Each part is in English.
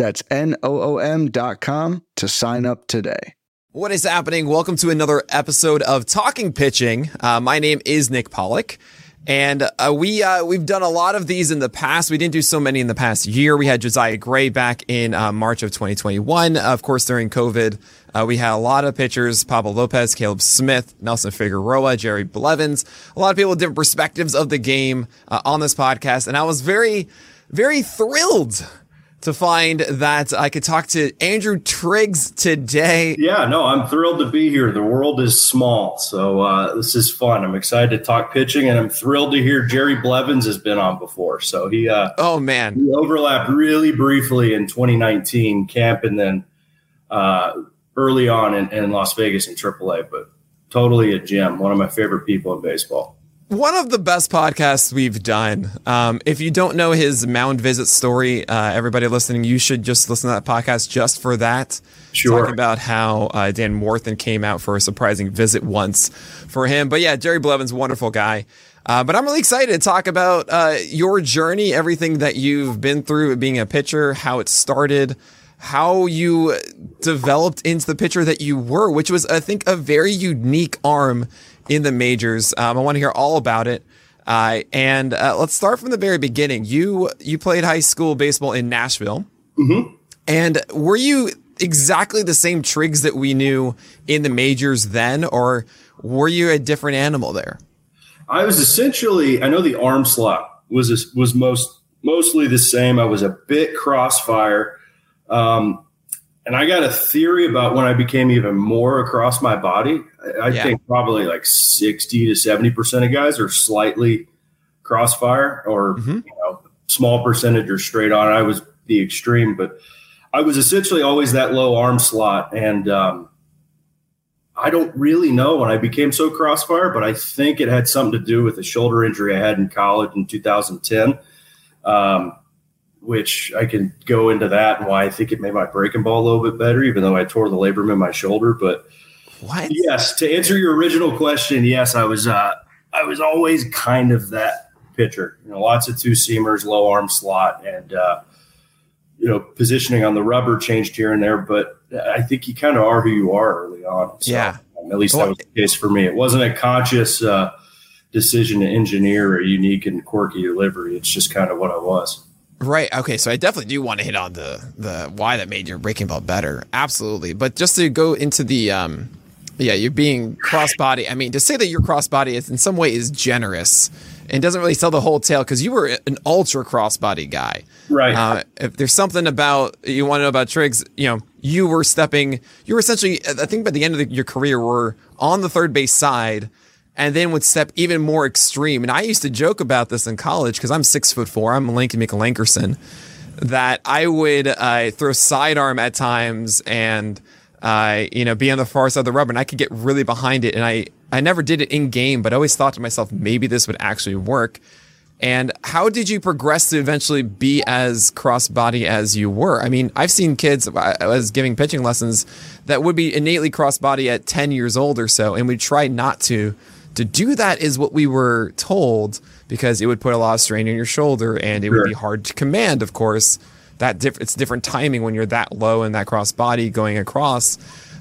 That's N O O M.com to sign up today. What is happening? Welcome to another episode of Talking Pitching. Uh, my name is Nick Pollack. And uh, we uh, we've done a lot of these in the past. We didn't do so many in the past year. We had Josiah Gray back in uh, March of 2021. Of course, during COVID, uh, we had a lot of pitchers: Pablo Lopez, Caleb Smith, Nelson Figueroa, Jerry Blevins. A lot of people with different perspectives of the game uh, on this podcast, and I was very, very thrilled to find that I could talk to Andrew Triggs today. Yeah, no, I'm thrilled to be here. The world is small, so uh, this is fun. I'm excited to talk pitching, and I'm thrilled to hear Jerry Blevins has been on before. So he, uh, oh man, he overlapped really briefly in 2019 camp, and then uh, early on in, in Las Vegas in AAA. But totally a gem, one of my favorite people in baseball one of the best podcasts we've done. Um, if you don't know his mound visit story, uh, everybody listening, you should just listen to that podcast just for that. Sure. Talking about how uh, Dan Warthen came out for a surprising visit once for him. But yeah, Jerry Blevins, wonderful guy. Uh, but I'm really excited to talk about uh, your journey, everything that you've been through being a pitcher, how it started, how you developed into the pitcher that you were, which was, I think, a very unique arm in the majors. Um, I want to hear all about it. Uh, and uh, let's start from the very beginning. You you played high school baseball in Nashville, mm-hmm. and were you exactly the same Triggs that we knew in the majors then, or were you a different animal there? I was essentially. I know the arm slot was was most mostly the same. I was a bit crossfire. Um, and I got a theory about when I became even more across my body. I yeah. think probably like 60 to 70% of guys are slightly crossfire or, mm-hmm. you know, small percentage or straight on. I was the extreme, but I was essentially always that low arm slot. And, um, I don't really know when I became so crossfire, but I think it had something to do with a shoulder injury I had in college in 2010. Um, which I can go into that and why I think it made my breaking ball a little bit better, even though I tore the labrum in my shoulder. But what? Yes, to answer your original question, yes, I was uh, I was always kind of that pitcher. You know, lots of two seamers, low arm slot, and uh, you know, positioning on the rubber changed here and there. But I think you kind of are who you are early on. So, yeah. Um, at least that was the case for me. It wasn't a conscious uh, decision to engineer a unique and quirky delivery. It's just kind of what I was. Right. Okay. So I definitely do want to hit on the the why that made your breaking ball better. Absolutely. But just to go into the um, yeah, you're being crossbody. I mean, to say that you're crossbody is in some way is generous and doesn't really tell the whole tale because you were an ultra crossbody guy. Right. Uh, if there's something about you want to know about Triggs, you know, you were stepping. You were essentially, I think, by the end of the, your career, were on the third base side and then would step even more extreme. And I used to joke about this in college because I'm six foot four. I'm Lincoln McLankerson. That I would uh, throw sidearm at times and uh, you know be on the far side of the rubber, and I could get really behind it. And I I never did it in game, but I always thought to myself maybe this would actually work. And how did you progress to eventually be as crossbody as you were? I mean, I've seen kids I was giving pitching lessons that would be innately crossbody at 10 years old or so, and we try not to to do that is what we were told because it would put a lot of strain on your shoulder and it sure. would be hard to command, of course. That diff- it's different timing when you're that low and that cross body going across.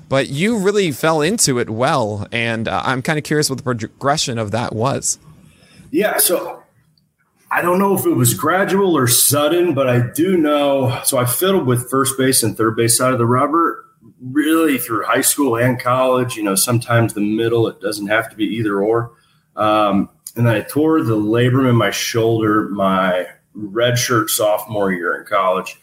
But you really fell into it well, and uh, I'm kind of curious what the progression of that was. Yeah, so I don't know if it was gradual or sudden, but I do know. So I fiddled with first base and third base side of the rubber, really through high school and college. You know, sometimes the middle, it doesn't have to be either or. Um, and then I tore the labrum in my shoulder my redshirt sophomore year in college.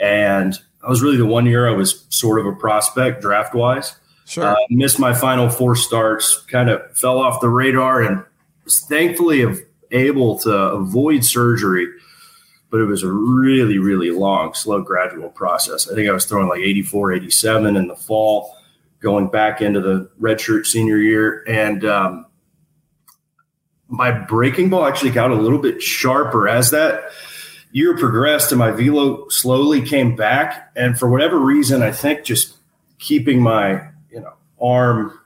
And I was really the one year I was sort of a prospect draft wise. Sure. Uh, missed my final four starts, kind of fell off the radar, and was thankfully able to avoid surgery but it was a really, really long, slow, gradual process. I think I was throwing like 84, 87 in the fall, going back into the redshirt senior year. And um, my breaking ball actually got a little bit sharper as that year progressed and my velo slowly came back. And for whatever reason, I think just keeping my, you know, arm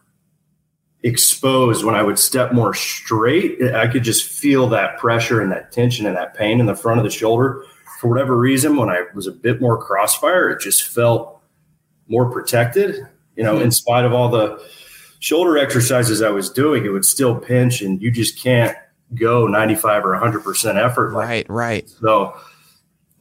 exposed when I would step more straight, I could just feel that pressure and that tension and that pain in the front of the shoulder. For whatever reason, when I was a bit more crossfire, it just felt more protected. You know, in spite of all the shoulder exercises I was doing, it would still pinch, and you just can't go 95 or 100% effort. Right, right. So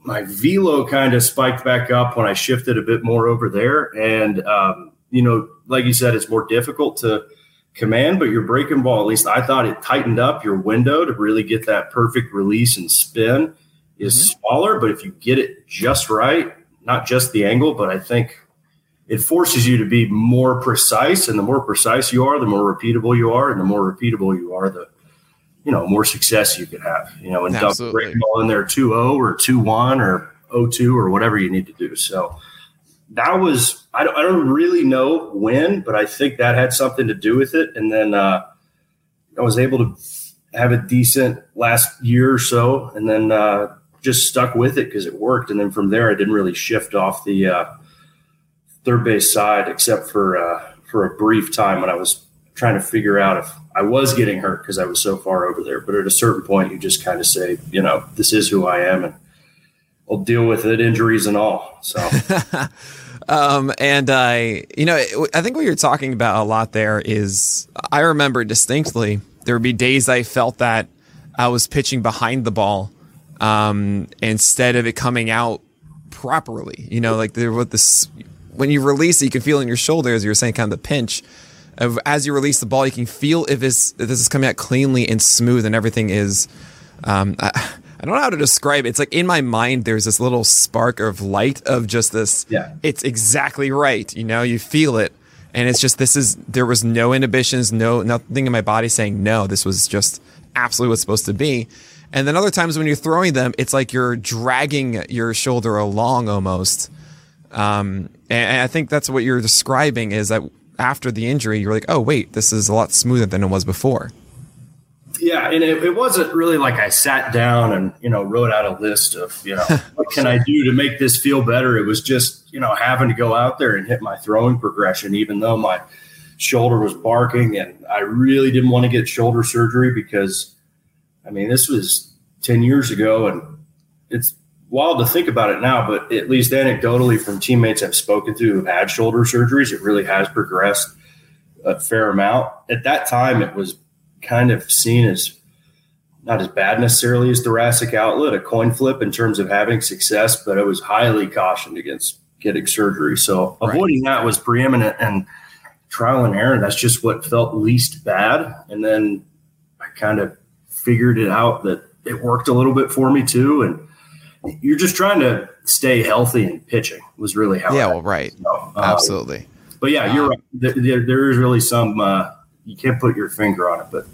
my velo kind of spiked back up when I shifted a bit more over there. And, um, you know, like you said, it's more difficult to command, but your breaking ball, at least I thought it tightened up your window to really get that perfect release and spin is mm-hmm. smaller. But if you get it just right, not just the angle, but I think it forces you to be more precise. And the more precise you are, the more repeatable you are. And the more repeatable you are, the you know, more success you could have, you know, and dump breaking ball in there 2-0 or 2-1 or 0-2 or whatever you need to do. So that was, I don't, I don't really know when, but I think that had something to do with it. And then uh, I was able to have a decent last year or so and then uh, just stuck with it because it worked. And then from there, I didn't really shift off the uh, third base side except for, uh, for a brief time when I was trying to figure out if I was getting hurt because I was so far over there. But at a certain point, you just kind of say, you know, this is who I am, and I'll deal with it, injuries and all. So. um, and I, you know, I think what you're talking about a lot there is I remember distinctly there would be days I felt that I was pitching behind the ball um, instead of it coming out properly. You know, like there with this when you release it, you can feel in your shoulder as you were saying, kind of the pinch as you release the ball, you can feel if, this is coming out cleanly and smooth, and everything is. Um, I, I, don't know how to describe it. It's like in my mind, there's this little spark of light of just this. Yeah. It's exactly right. You know, you feel it, and it's just this is there was no inhibitions, no nothing in my body saying no. This was just absolutely what's supposed to be. And then other times when you're throwing them, it's like you're dragging your shoulder along almost. Um, and, and I think that's what you're describing is that after the injury, you're like, oh, wait, this is a lot smoother than it was before. Yeah, and it, it, wasn't really like I sat down and you know wrote out a list of you know what can I do to make this feel better. It was just you know having to go out there and hit my throwing progression, even though my shoulder was barking, and I really didn't want to get shoulder surgery because, I mean, this was ten years ago, and it's wild to think about it now, but at least anecdotally from teammates I've spoken to who've had shoulder surgeries, it really has progressed a fair amount. At that time, it was kind of seen as not as bad necessarily as thoracic outlet, a coin flip in terms of having success, but it was highly cautioned against getting surgery. So right. avoiding that was preeminent and trial and error. That's just what felt least bad. And then I kind of figured it out that it worked a little bit for me too. And you're just trying to stay healthy and pitching was really how. Yeah, well, right, so, um, absolutely. But yeah, you're um, right. There, there is really some. Uh, you can't put your finger on it, but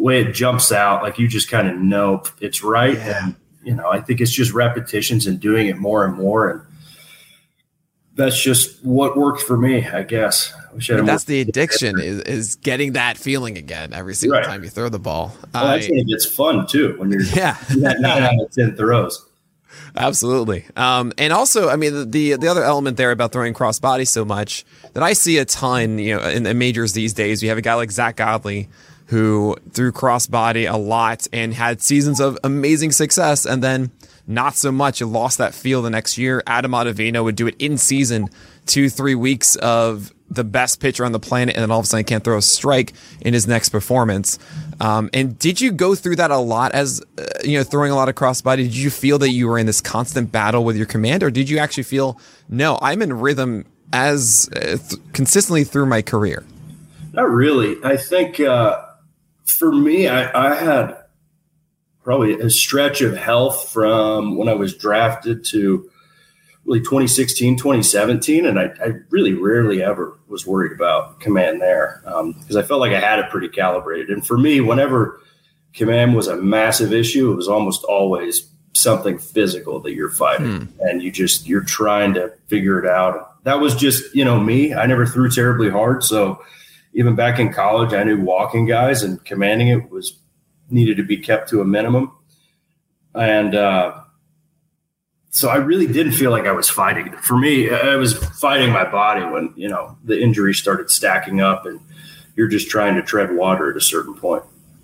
way it jumps out, like you just kind of know it's right. Yeah. And you know, I think it's just repetitions and doing it more and more, and that's just what worked for me, I guess. I that's the addiction is, is getting that feeling again every single right. time you throw the ball. Well, I, that's when it gets fun too when you're yeah nine out of ten throws. Absolutely, um, and also, I mean, the, the, the other element there about throwing cross body so much that I see a ton, you know, in the majors these days. You have a guy like Zack Godley who threw crossbody a lot and had seasons of amazing success, and then not so much. Lost that feel the next year. Adam Ottavino would do it in season, two, three weeks of the best pitcher on the planet, and then all of a sudden can't throw a strike in his next performance. Um, and did you go through that a lot as uh, you know throwing a lot of crossbody? Did you feel that you were in this constant battle with your command, or did you actually feel no, I'm in rhythm as uh, th- consistently through my career? Not really. I think uh, for me, I, I had probably a stretch of health from when I was drafted to really 2016, 2017. And I, I really rarely ever was worried about command there because um, I felt like I had it pretty calibrated. And for me, whenever command was a massive issue, it was almost always something physical that you're fighting, hmm. and you just you're trying to figure it out. That was just you know me. I never threw terribly hard, so even back in college, I knew walking guys and commanding it was needed to be kept to a minimum, and. uh so I really didn't feel like I was fighting. For me, I was fighting my body when you know the injuries started stacking up, and you're just trying to tread water at a certain point.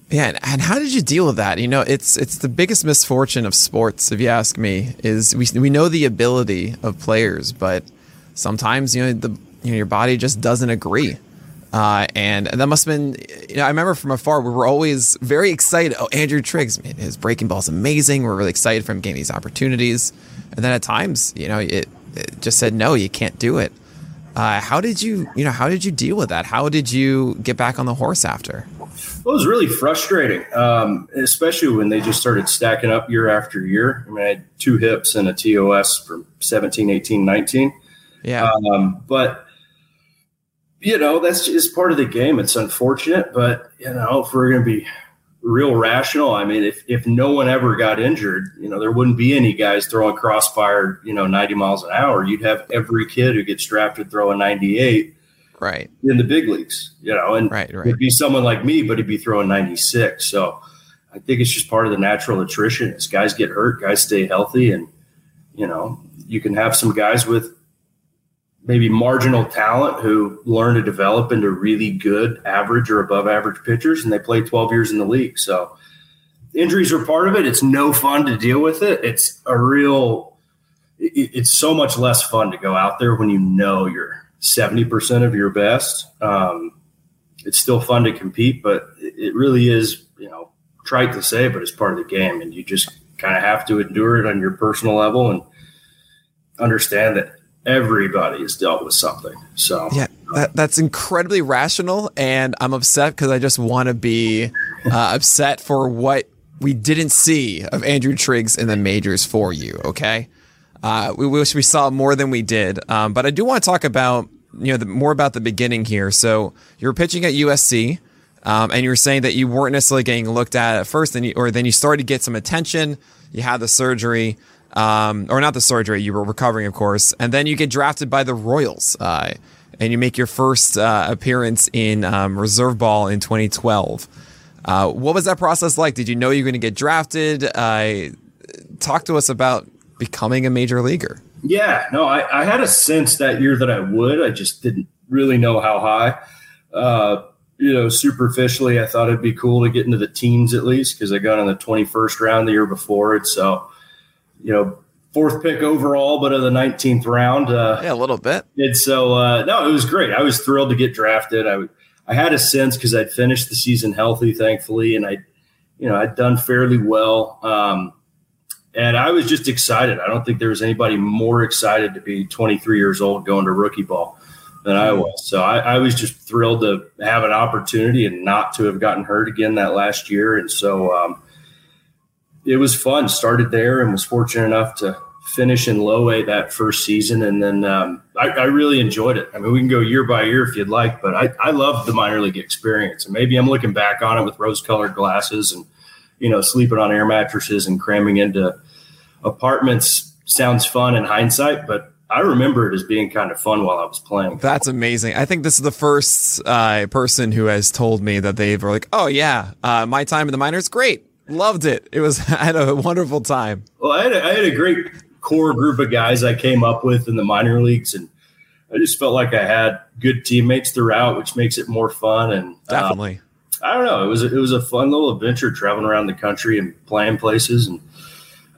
Yeah, and how did you deal with that? You know, it's it's the biggest misfortune of sports, if you ask me. Is we we know the ability of players, but sometimes you know the you know your body just doesn't agree. Uh, and that must have been, you know, I remember from afar, we were always very excited. Oh, Andrew Triggs, man, his breaking ball is amazing. We're really excited for him getting these opportunities. And then at times, you know, it, it just said, no, you can't do it. Uh, how did you, you know, how did you deal with that? How did you get back on the horse after? Well, it was really frustrating, um, especially when they just started stacking up year after year. I mean, I had two hips and a TOS from 17, 18, 19. Yeah. Um, but you know, that's just part of the game. It's unfortunate, but you know, if we're going to be real rational, I mean, if if no one ever got injured, you know, there wouldn't be any guys throwing crossfire, you know, 90 miles an hour. You'd have every kid who gets drafted throwing 98 right in the big leagues, you know, and right, right. it'd be someone like me, but he'd be throwing 96. So I think it's just part of the natural attrition. As guys get hurt, guys stay healthy, and you know, you can have some guys with maybe marginal talent who learn to develop into really good average or above average pitchers and they play 12 years in the league. So injuries are part of it. It's no fun to deal with it. It's a real it's so much less fun to go out there when you know you're 70% of your best. Um, it's still fun to compete but it really is you know trite to say but it's part of the game and you just kind of have to endure it on your personal level and understand that everybody has dealt with something. So yeah, that, that's incredibly rational, and I'm upset because I just want to be uh, upset for what we didn't see of Andrew Triggs in the majors for you. Okay, uh, we wish we saw more than we did, um, but I do want to talk about you know the, more about the beginning here. So you're pitching at USC. Um, and you were saying that you weren't necessarily getting looked at at first, and you, or then you started to get some attention. You had the surgery, um, or not the surgery. You were recovering, of course, and then you get drafted by the Royals, uh, and you make your first uh, appearance in um, reserve ball in 2012. Uh, what was that process like? Did you know you were going to get drafted? Uh, talk to us about becoming a major leaguer. Yeah, no, I, I, had a sense that year that I would. I just didn't really know how high. Uh, you know, superficially, I thought it'd be cool to get into the teams at least because I got in the 21st round the year before it. So you know, fourth pick overall, but of the 19th round. Uh, yeah, a little bit. And so, uh, no, it was great. I was thrilled to get drafted. I, I had a sense because I'd finished the season healthy, thankfully, and I, you know, I'd done fairly well. Um, and I was just excited. I don't think there was anybody more excited to be 23 years old going to rookie ball than I was. So I, I was just thrilled to have an opportunity and not to have gotten hurt again that last year. And so, um, it was fun. Started there and was fortunate enough to finish in low A that first season, and then um, I, I, really enjoyed it. I mean, we can go year by year if you'd like, but I, I love the minor league experience, and maybe I'm looking back on it with rose-colored glasses and you know sleeping on air mattresses and cramming into apartments sounds fun in hindsight, but I remember it as being kind of fun while I was playing. That's amazing. I think this is the first uh, person who has told me that they were like, "Oh yeah, uh, my time in the minors, great. Loved it. It was I had a wonderful time. Well, I had a, I had a great core group of guys I came up with in the minor leagues, and I just felt like I had good teammates throughout, which makes it more fun. And uh, definitely, I don't know, it was it was a fun little adventure traveling around the country and playing places, and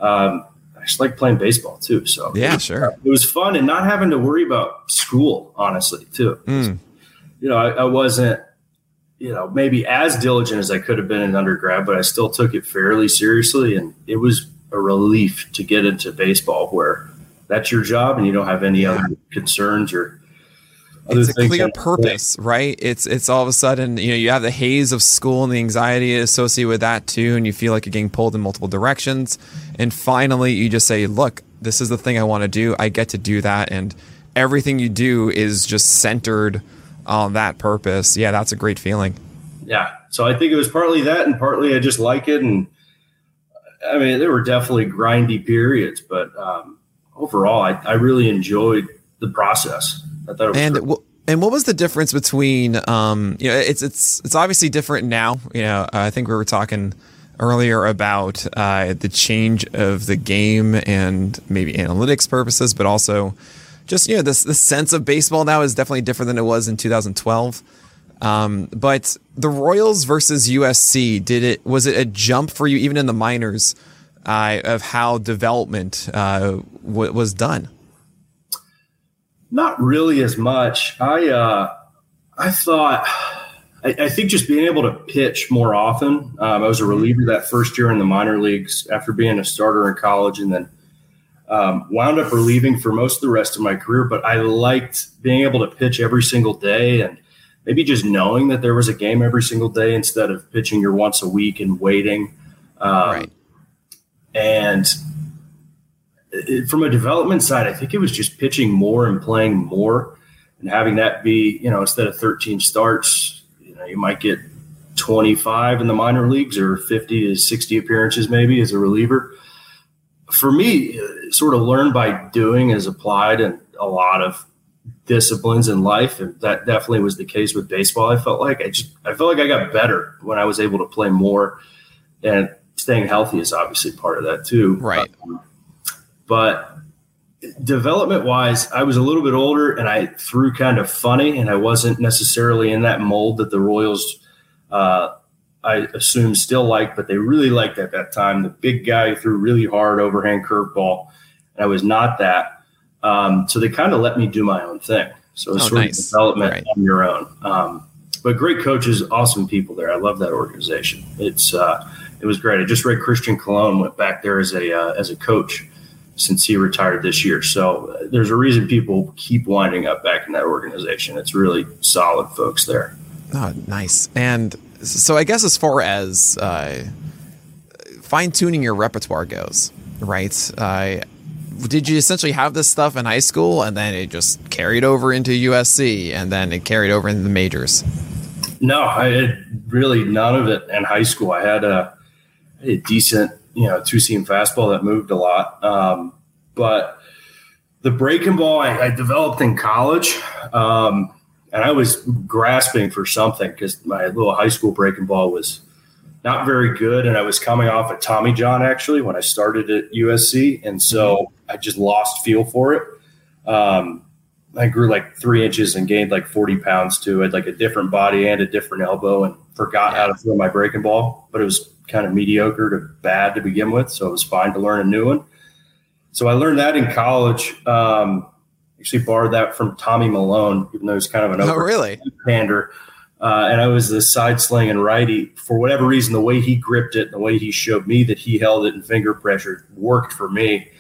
um, I just like playing baseball too. So yeah, it sure, it was fun and not having to worry about school, honestly, too. Mm. You know, I, I wasn't you know, maybe as diligent as I could have been in undergrad, but I still took it fairly seriously. And it was a relief to get into baseball where that's your job and you don't have any yeah. other concerns or it's a clear purpose, right? It's it's all of a sudden, you know, you have the haze of school and the anxiety associated with that too, and you feel like you're getting pulled in multiple directions. And finally you just say, Look, this is the thing I want to do. I get to do that and everything you do is just centered on that purpose, yeah, that's a great feeling. Yeah. So I think it was partly that, and partly I just like it, and I mean, there were definitely grindy periods, but um, overall, I, I really enjoyed the process. I thought it was And w- and what was the difference between um you know it's it's it's obviously different now you know I think we were talking earlier about uh, the change of the game and maybe analytics purposes but also just you know this the sense of baseball now is definitely different than it was in 2012 um, but the Royals versus USC did it was it a jump for you even in the minors uh, of how development uh, w- was done Not really as much. I uh, I thought I, I think just being able to pitch more often. Um, I was a reliever that first year in the minor leagues after being a starter in college, and then um, wound up relieving for most of the rest of my career. But I liked being able to pitch every single day, and maybe just knowing that there was a game every single day instead of pitching your once a week and waiting. Um, right and it, from a development side, I think it was just pitching more and playing more and having that be, you know, instead of 13 starts, you know, you might get 25 in the minor leagues or 50 to 60 appearances maybe as a reliever. For me, sort of learn by doing is applied in a lot of disciplines in life. And that definitely was the case with baseball. I felt like I just, I felt like I got better when I was able to play more and staying healthy is obviously part of that too. right But development wise, I was a little bit older and I threw kind of funny, and I wasn't necessarily in that mold that the Royals, uh, I assume, still like, but they really liked at that time. The big guy threw really hard overhand curveball. And I was not that. Um, so they kind of let me do my own thing. So it's Oh, sort nice. of development Right. on your own. Um, but great coaches, awesome people there. I love that organization. It's uh, it was great. I just read Christian Colón went back there as a uh, as a coach since he retired this year. So uh, there's a reason people keep winding up back in that organization. It's really solid folks there. Oh, nice. And so I guess as far as uh, fine tuning your repertoire goes, right? Uh, did you essentially have this stuff in high school and then it just carried over into USC and then it carried over into the majors? No, I had really none of it in high school. I had a, a decent, you know, two seam fastball that moved a lot. Um, but the breaking ball I, I developed in college. Um, and I was grasping for something because my little high school breaking ball was not very good. And I was coming off a Tommy John actually when I started at USC. And so I just lost feel for it. Um, I grew like three inches and gained like 40 pounds too. I had like a different body and a different elbow and forgot how to throw my breaking ball, but it was kind of mediocre to bad to begin with. So it was fine to learn a new one. So I learned that in college. Um, actually borrowed that from Tommy Malone, even though he's kind of an Oh, really? pander. Uh, and I was the side sling and righty. For whatever reason, the way he gripped it, the way he showed me that he held it in finger pressure worked for me.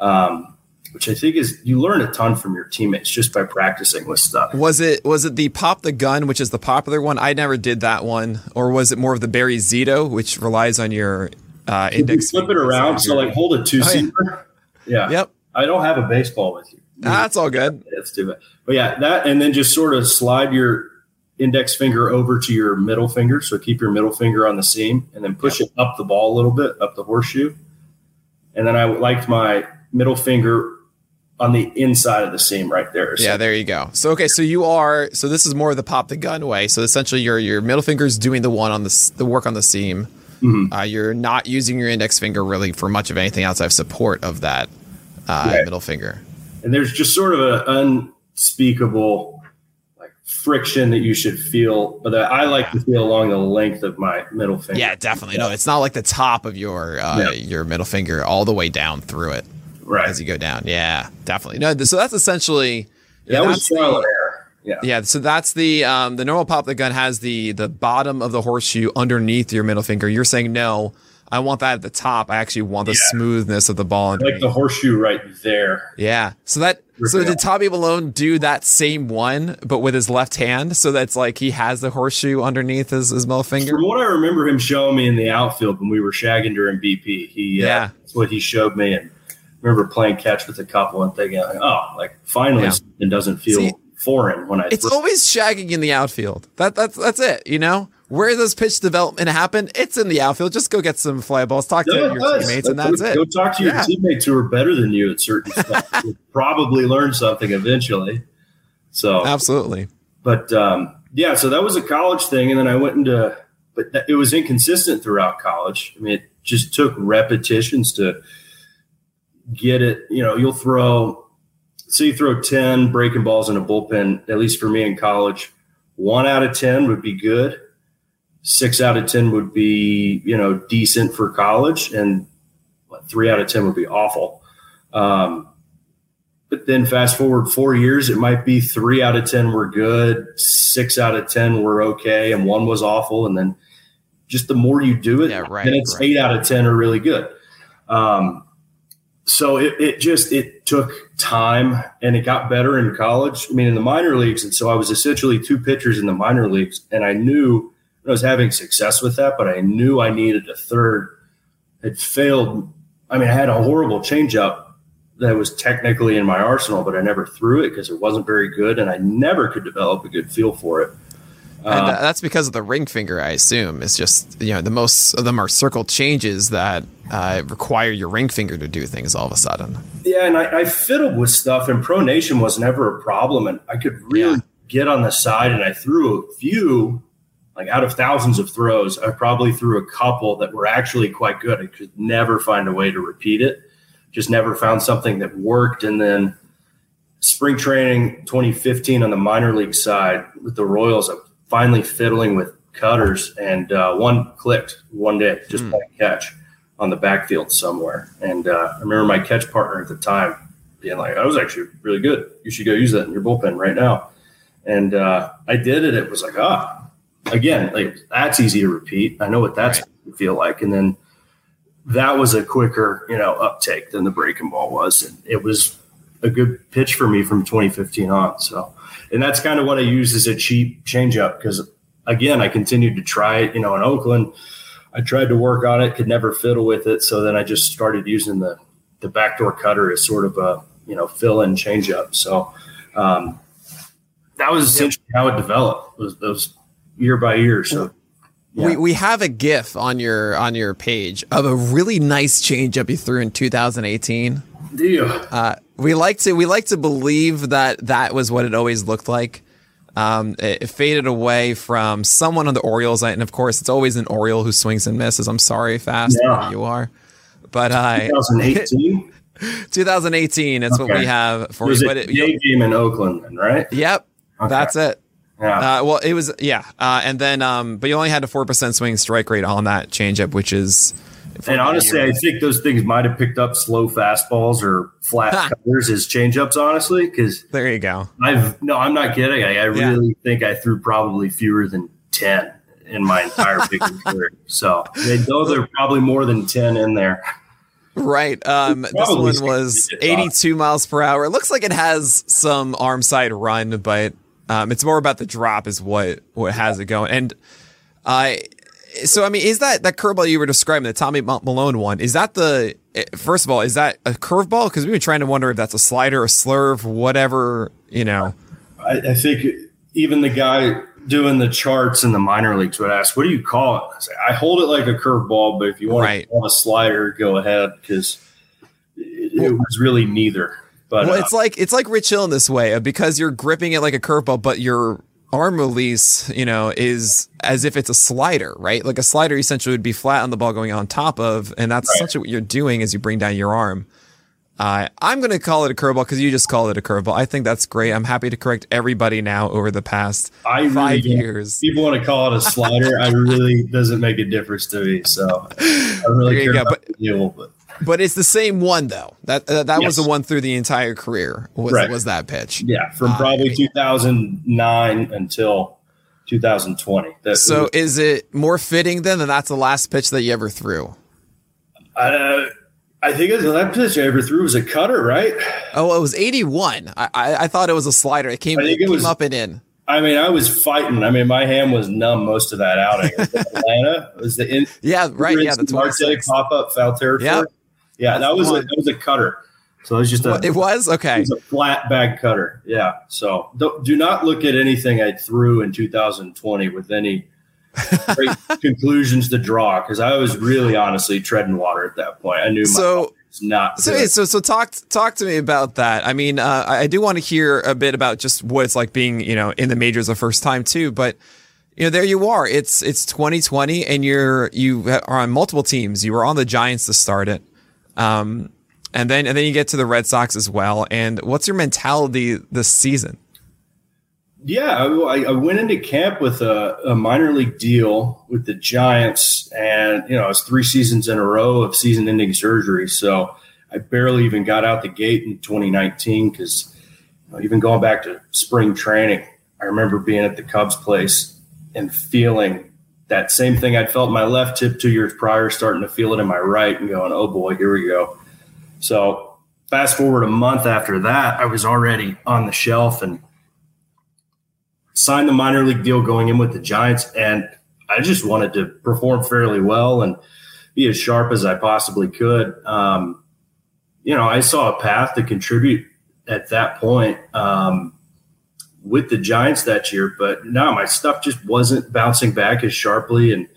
Um, which I think is you learn a ton from your teammates just by practicing with stuff. Was it was it the pop the gun, which is the popular one? I never did that one, or was it more of the Barry Zito, which relies on your uh, You index? flip it around, so like hold a two seamer. yeah. Yep, I don't have a baseball with you. That's all good. That's too bad. But yeah, that and then just sort of slide your index finger over to your middle finger. So keep your middle finger on the seam and then push it up the ball a little bit, up the horseshoe. And then I liked my middle finger on the inside of the seam right there. So Yeah, there you go. So okay, so you are so this is more of the pop the gun way. So essentially, your your middle finger is doing the one on the the work on the seam. Mhm. Uh, you're not using your index finger really for much of anything outside of support of that uh, Right. middle finger. And there's just sort of an unspeakable like friction that you should feel, but that I like to feel along the length of my middle finger. Yeah, definitely. No, it's not like the top of your uh, Yeah. your middle finger all the way down through it right. as you go down. Yeah, definitely. No, so that's essentially yeah, that was trial Yeah. Yeah, so that's the um, the normal pop the gun has the the bottom of the horseshoe underneath your middle finger. You're saying no, I want that at the top. I actually want the Yeah. smoothness of the ball. I like the horseshoe right there. yeah, so that so did Tommy Malone do that same one but with his left hand? So that's like he has the horseshoe underneath his, his middle finger. From what I remember him showing me in the outfield when we were shagging during BP, he uh, Yeah. that's what he showed me. And I remember playing catch with a couple and thinking, like, oh, like finally Yeah. something doesn't feel See, foreign when I. It's always shagging in the outfield. That that's that's it. You know, where does pitch development happen? It's in the outfield. Just go get some fly balls, talk to No, your does. teammates, and that's it. Go talk to your Yeah. teammates who are better than you at certain stuff. You'll probably learn something eventually. So, Absolutely. but um, yeah, so that was a college thing, and then I went into, but that, it was inconsistent throughout college. I mean, it just took repetitions to get it. You know, you'll throw, say, you throw ten breaking balls in a bullpen. At least for me in college, one out of ten would be good. Six out of ten would be, you know, decent for college, and three out of ten would be awful. Um, but then fast forward four years, it might be three out of 10 were good, six out of 10 were okay, and one was awful. And then just the more you do it, Yeah, right, then it's right. eight out of 10 are really good. Um, so it, it just, it took time and it got better in college. I mean, in the minor leagues. And so I was essentially two pitchers in the minor leagues. And I knew I was having success with that, but I knew I needed a third. It failed. I mean, I had a horrible changeup that was technically in my arsenal, but I never threw it because it wasn't very good, and I never could develop a good feel for it. Uh, uh, that's because of the ring finger, I assume. It's just, you know, the most of them are circle changes that uh, require your ring finger to do things all of a sudden. yeah, and I, I fiddled with stuff, and pronation was never a problem, and I could really Yeah. get on the side, and I threw a few. Like out of thousands of throws, I probably threw a couple that were actually quite good. I could never find a way to repeat it. Just never found something that worked. And then spring training 2015 on the minor league side with the Royals, I'm finally fiddling with cutters, and uh, one clicked one day, just Hmm. by catch on the backfield somewhere. And uh, I remember my catch partner at the time being like, "I was actually really good. You should go use that in your bullpen right now." And uh, I did it. It was like, ah, again, like that's easy to repeat. I know what that's Right. feel like. And then that was a quicker, you know, uptake than the breaking ball was. And it was a good pitch for me from 2015 on. So, and that's kind of what I used as a cheap changeup because, again, I continued to try it. You know, in Oakland, I tried to work on it, could never fiddle with it. So then I just started using the the backdoor cutter as sort of a you know fill in changeup. So um, that was essentially how it developed. Was those year by year. So Yeah. We we have a GIF on your on your page of a really nice changeup you threw in 2018. do you? Uh, we like to we like to believe that that was what it always looked like. Um, it, it faded away from someone on the Orioles, and of course, it's always an Oriole who swings and misses. I'm sorry, fast Yeah. you are, but uh, 2018 2018, it's what we have for was you. it But it, day game in Oakland, then, right? yep, Okay. that's it. Yeah. Uh, well, it was yeah, uh, and then um, but you only had a four percent swing strike rate on that changeup, which is. and honestly, I think those things might have picked up slow fastballs or flat cutters as changeups. Honestly, because there you go. I've no, I'm not kidding. I, I Yeah. really think I threw probably fewer than ten in my entire big career. So they, those are probably more than ten in there. Right. Um, this one was 82 miles per hour. It looks like it has some arm side run, but um, it's more about the drop is what what has it going. And I, so I mean, is that that curveball you were describing, the Tommy Malone one? Is that the eh, first of all, is that a curveball? Because we've been trying to wonder if that's a slider, a slurve, whatever. You know. I, I think even the guy doing the charts in the minor leagues would ask, "What do you call it?" I say, "I hold it like a curveball, but if you want Right. to call a slider, go ahead," because it, it was really neither. But Well, uh, it's like it's like Rich Hill in this way because you're gripping it like a curveball, but your arm release, you know, is as if it's a slider, right? Like a slider essentially would be flat on the ball going on top of, and that's Right. essentially what you're doing as you bring down your arm. Uh, I'm going to call it a curveball because you just called it a curveball. I think that's great. I'm happy to correct everybody now over the past I five don't- years. People want to call it a slider. I really doesn't make a difference to me. So I really care about the deal. But But it's the same one though. That uh, that was the one through the entire career. Was Right. was that pitch? yeah, from Uh, probably 2009 until 2020. That So is it more fitting then that that's the last pitch that you ever threw? uh, I think it was- that pitch I ever threw was a cutter, right? Oh, it was 81. I, I, I thought it was a slider. It came, it came was- up and in. I mean, I was fighting. I mean, my hand was numb most of that outing. Was Atlanta it was the in, Yeah, right. Yeah, the Marte pop up foul territory. Yeah. Yeah, that was a, that was a cutter. So it was just a It was? okay. it was a flat bag cutter. Yeah. So do, do not look at anything I threw in 2020 with any great conclusions to draw because I was really honestly treading water at that point. I knew my So- not So, good. hey, so, so talk talk to me about that. I mean, uh, I I do want to hear a bit about just what it's like being, you know, in the majors the first time too. But you know, there you are. It's it's 2020, and you're you are on multiple teams. You were on the Giants to start it, um, and then and then you get to the Red Sox as well. And what's your mentality this season? Yeah, I, I went into camp with a, a minor league deal with the Giants, and you know, it's three seasons in a row of season-ending surgery. So I barely even got out the gate in 2019 because you know, even going back to spring training, I remember being at the Cubs place and feeling that same thing I'd felt in my left hip two years prior, starting to feel it in my right, and going, "Oh boy, here we go." So fast forward a month after that, I was already on the shelf and signed the minor league deal going in with the Giants, and I just wanted to perform fairly well and be as sharp as I possibly could. Um, you know, I saw a path to contribute at that point um, with the Giants that year, but no, my stuff just wasn't bouncing back as sharply, and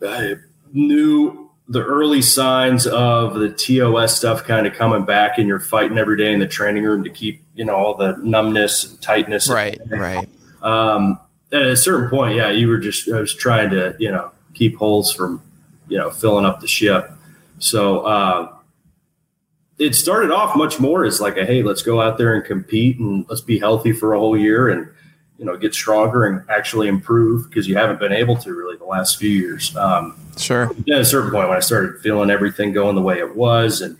I knew the early signs of the TOS stuff kind of coming back, and you're fighting every day in the training room to keep you know all the numbness and tightness Right, right. um, at a certain point, yeah, you were just I was trying to you know keep holes from you know filling up the ship. So uh, it started off much more as like a hey, let's go out there and compete and let's be healthy for a whole year and you know get stronger and actually improve because you haven't been able to really the last few years. Um, Sure. at a certain point when I started feeling everything going the way it was, and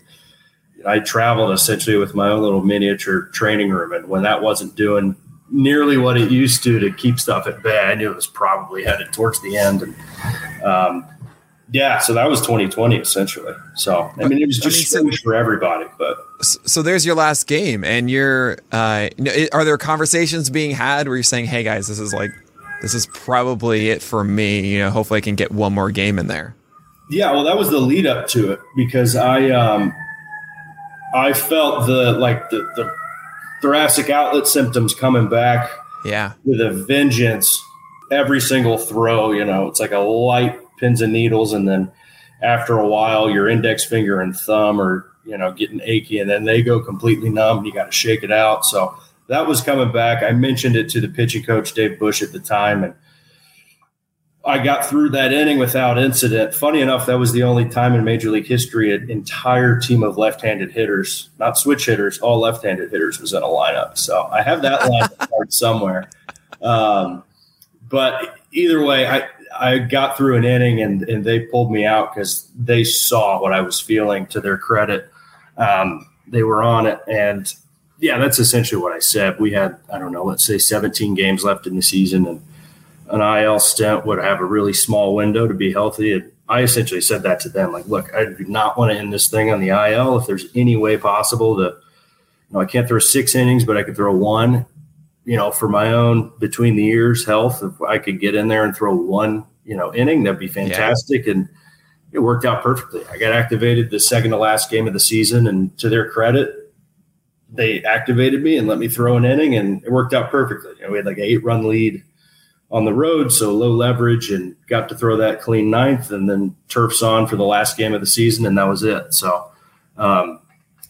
I traveled essentially with my own little miniature training room, and when that wasn't doing nearly what it used to to keep stuff at bay, I knew it was probably headed towards the end, and um, yeah, so that was 2020 essentially. So I mean, it was I mean, just so- for everybody, but So, so there's your last game, and you're. Uh, are there conversations being had where you're saying, "Hey guys, this is like, this is probably it for me." You know, hopefully I can get one more game in there. Yeah, well, that was the lead up to it because I um, I felt the like the, the thoracic outlet symptoms coming back Yeah. with a vengeance. Every single throw, you know, it's like a light pins and needles, and then after a while, your index finger and thumb are you know getting achy, and then they go completely numb. And you got to shake it out. So that was coming back. I mentioned it to the pitching coach Dave Bush at the time, and I got through that inning without incident. Funny enough, that was the only time in Major League history an entire team of left-handed hitters, not switch hitters, all left-handed hitters, was in a lineup. So I have that card somewhere. Um, but either way, I I got through an inning and and they pulled me out because they saw what I was feeling. To their credit, um, they were on it, and yeah, that's essentially what I said. We had I don't know, let's say 17 games left in the season, and an IL stint would have a really small window to be healthy. And I essentially said that to them, like, look, I do not want to end this thing on the IL. If there's any way possible to, you know, I can't throw six innings, but I could throw one, you know, for my own between the ears health. If I could get in there and throw one, you know, inning, that'd be fantastic. And it worked out perfectly. I got activated the second to last game of the season, and to their credit, they activated me and let me throw an inning, and it worked out perfectly. You know, we had like an eight run lead on the road, so low leverage, and got to throw that clean ninth, and then turfs on for the last game of the season, and that was it. So um,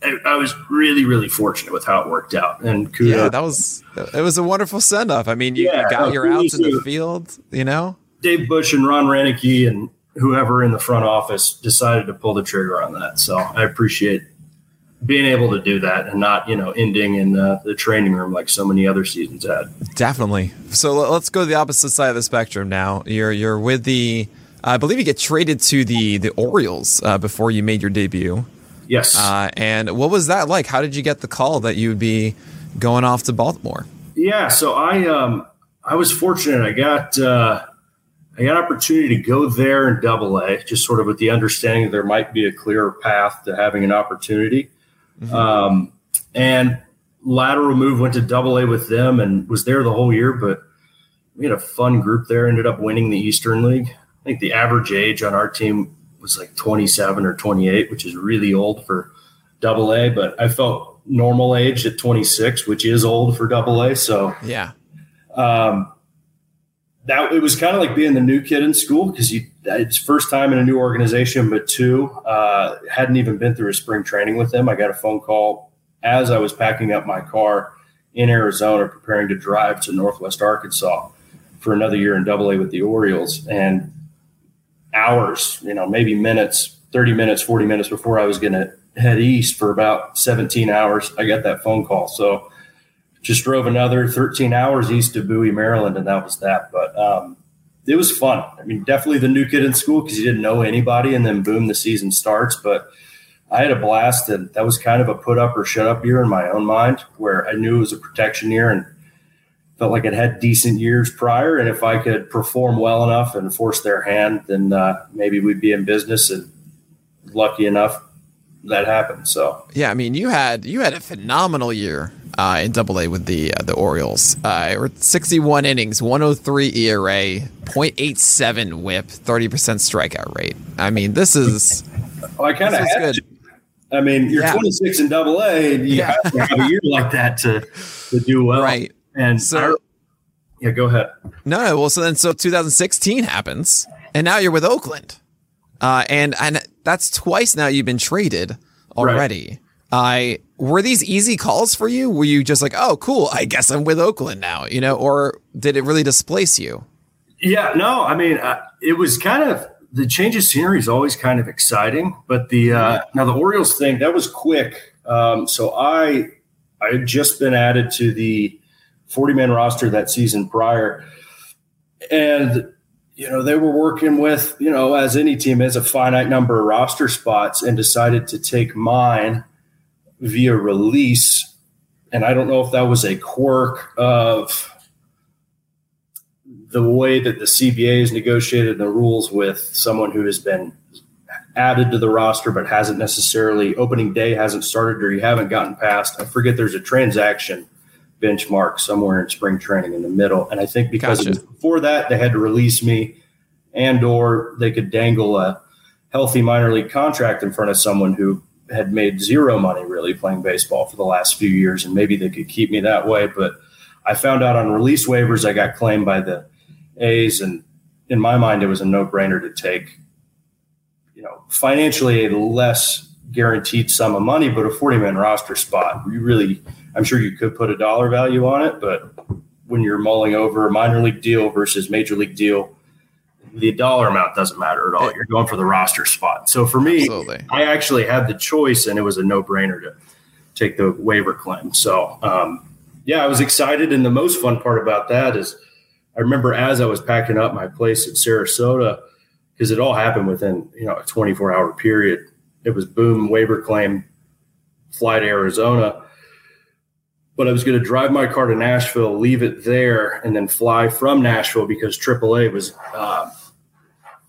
I, I was really, really fortunate with how it worked out, and kudos. Yeah, that was it was a wonderful send off. I mean, you, Yeah, got your outs in the field, you know? Dave Bush and Ron Roenicke and whoever in the front office decided to pull the trigger on that. So I appreciate being able to do that and not, you know, ending in uh, the training room like so many other seasons had. Definitely. So let's go to the opposite side of the spectrum now. You're you're with the I believe you get traded to the the Orioles uh, before you made your debut. Yes. Uh, and what was that like? How did you get the call that you would be going off to Baltimore? Yeah, so I um I was fortunate. I got uh, I got an opportunity to go there in Double A, just sort of with the understanding that there might be a clearer path to having an opportunity. Um, and lateral move went to Double A with them and was there the whole year. But we had a fun group there. Ended up winning the Eastern League. I think the average age on our team was like 27 or 28, which is really old for Double A. But I felt normal age at 26, which is old for Double A. So Yeah. um, that it was kind of like being the new kid in school because you it's first time in a new organization, but two uh, hadn't even been through a spring training with them. I got a phone call as I was packing up my car in Arizona, preparing to drive to Northwest Arkansas for another year in Double A with the Orioles, and hours, you know, maybe minutes, thirty minutes, forty minutes before I was going to head east for about seventeen hours, I got that phone call. So just drove another 13 hours east of Bowie, Maryland, and that was that. But um, it was fun. I mean, definitely the new kid in school because you didn't know anybody, and then boom, the season starts. But I had a blast, and that was kind of a put up or shut up year in my own mind, where I knew it was a protection year and felt like it had decent years prior. And if I could perform well enough and force their hand, then uh, maybe we'd be in business. And lucky enough, that happened. So yeah, I mean, you had you had a phenomenal year uh, in Double A with the uh, the Orioles. Uh, 61 innings, 103 ERA, 0.87 WHIP, 30 percent strikeout rate. I mean, this is. well, I kind of good. To. I mean, you're yeah. 26 in Double A. You yeah. have to have a year like that to to do well, right? And so, I, yeah, go ahead. No, well, so then so 2016 happens, and now you're with Oakland, uh, and and that's twice now you've been traded already. Right. I were these easy calls for you? Were you just like, oh, cool, I guess I'm with Oakland now, you know, or did it really displace you? Yeah, no, I mean, uh, it was kind of the change of scenery is always kind of exciting, but the uh, now the Orioles thing that was quick. Um, so I I had just been added to the 40 man roster that season prior, and you know they were working with you know as any team has a finite number of roster spots and decided to take mine via release. And I don't know if that was a quirk of the way that the CBA has negotiated the rules with someone who has been added to the roster but hasn't necessarily opening day hasn't started or you haven't gotten past. I forget there's a transaction benchmark somewhere in spring training in the middle. And I think because gotcha. before that they had to release me and or they could dangle a healthy minor league contract in front of someone who had made zero money really playing baseball for the last few years, and maybe they could keep me that way. But I found out on release waivers I got claimed by the A's, and in my mind, it was a no brainer to take, you know, financially a less guaranteed sum of money, but a 40 man roster spot. You really, I'm sure you could put a dollar value on it, but when you're mulling over a minor league deal versus major league deal, the dollar amount doesn't matter at all. You're going for the roster spot. So for me, Absolutely. I actually had the choice, and it was a no brainer to take the waiver claim. So um, yeah, I was excited, and the most fun part about that is I remember as I was packing up my place at Sarasota because it all happened within you know a 24 hour period. It was boom waiver claim, fly to Arizona but I was going to drive my car to Nashville, leave it there, and then fly from Nashville because AAA was uh,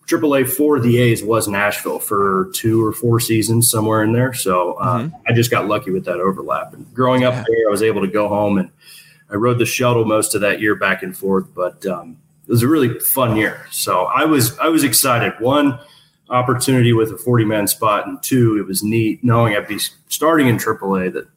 AAA for the A's was Nashville for two or four seasons, somewhere in there. So uh, mm-hmm. I just got lucky with that overlap. And growing up yeah. there, I was able to go home and I rode the shuttle most of that year back and forth. But um, it was a really fun year. So I was I was excited. One opportunity with a 40 man spot, and two, it was neat knowing I'd be starting in AAA that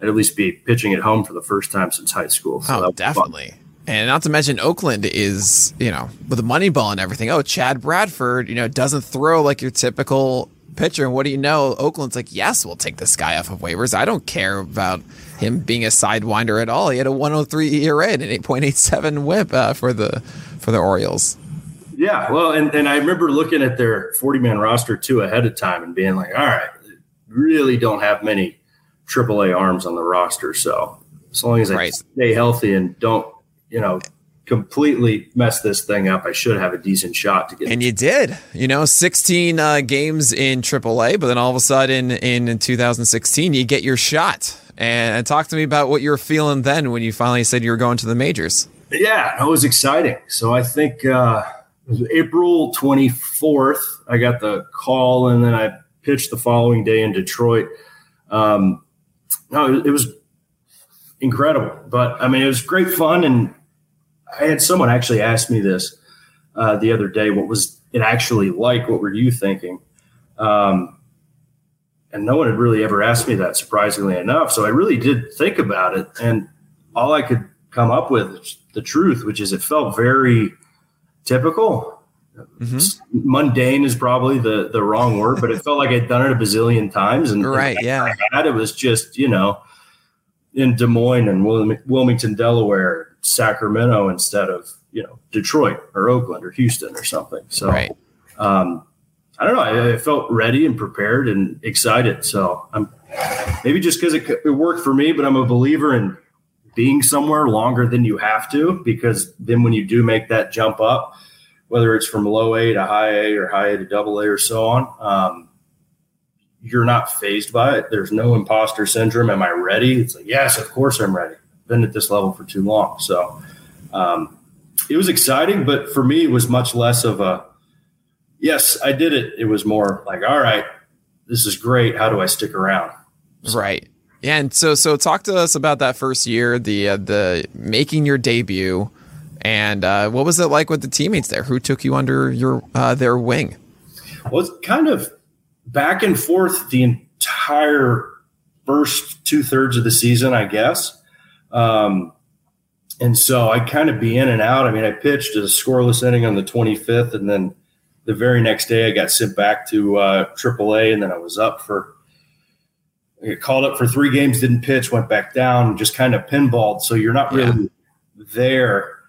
I'd at least be pitching at home for the first time since high school. So oh, definitely. Fun. And not to mention Oakland is, you know, with the money ball and everything. Oh, Chad Bradford, you know, doesn't throw like your typical pitcher. And what do you know? Oakland's like, yes, we'll take this guy off of waivers. I don't care about him being a sidewinder at all. He had a 103 ERA and an 8.87 WHIP uh, for the for the Orioles. Yeah, well, and, and I remember looking at their 40 man roster too ahead of time and being like, all right, really don't have many AAA arms on the roster. So as long as I right. stay healthy and don't you know, completely mess this thing up, I should have a decent shot to get. And you did, you know, 16 uh, games in AAA, but then all of a sudden in, in 2016, you get your shot. And, and talk to me about what you were feeling then when you finally said you were going to the majors. Yeah, it was exciting. So I think uh, it was April 24th, I got the call, and then I pitched the following day in Detroit. Um, no, it was incredible. But I mean, it was great fun, and I had someone actually ask me this uh, the other day. What was it actually like? What were you thinking? Um, and no one had really ever asked me that, surprisingly enough. So I really did think about it, and all I could come up with the truth, which is it felt very typical. Mm-hmm. Mundane is probably the the wrong word, but it felt like I'd done it a bazillion times. And right, and yeah, I had it was just you know in Des Moines and Wilmington, Delaware, Sacramento instead of you know Detroit or Oakland or Houston or something. So, right. um, I don't know. I, I, felt ready and prepared and excited. So I'm maybe just because it, it worked for me, but I'm a believer in being somewhere longer than you have to because then when you do make that jump up, whether it's from low A to high A or high A to double A or so on, um, you're not phased by it. There's no imposter syndrome. Am I ready? It's like, yes, of course I'm ready. Been at this level for too long. So um, it was exciting, but for me, it was much less of a, yes, I did it. It was more like, all right, this is great. How do I stick around? So, right. Yeah, and so so talk to us about that first year, the uh, the making your debut, and uh, what was it like with the teammates there? Who took you under your uh, their wing? Well, it's kind of back and forth the entire first two thirds of the season, I guess. Um, and so I kind of be in and out. I mean, I pitched a scoreless inning on the 25th, and then the very next day I got sent back to uh, AAA, and then I was up for. I got called up for three games, didn't pitch, went back down, just kind of pinballed. So you're not really yeah. there,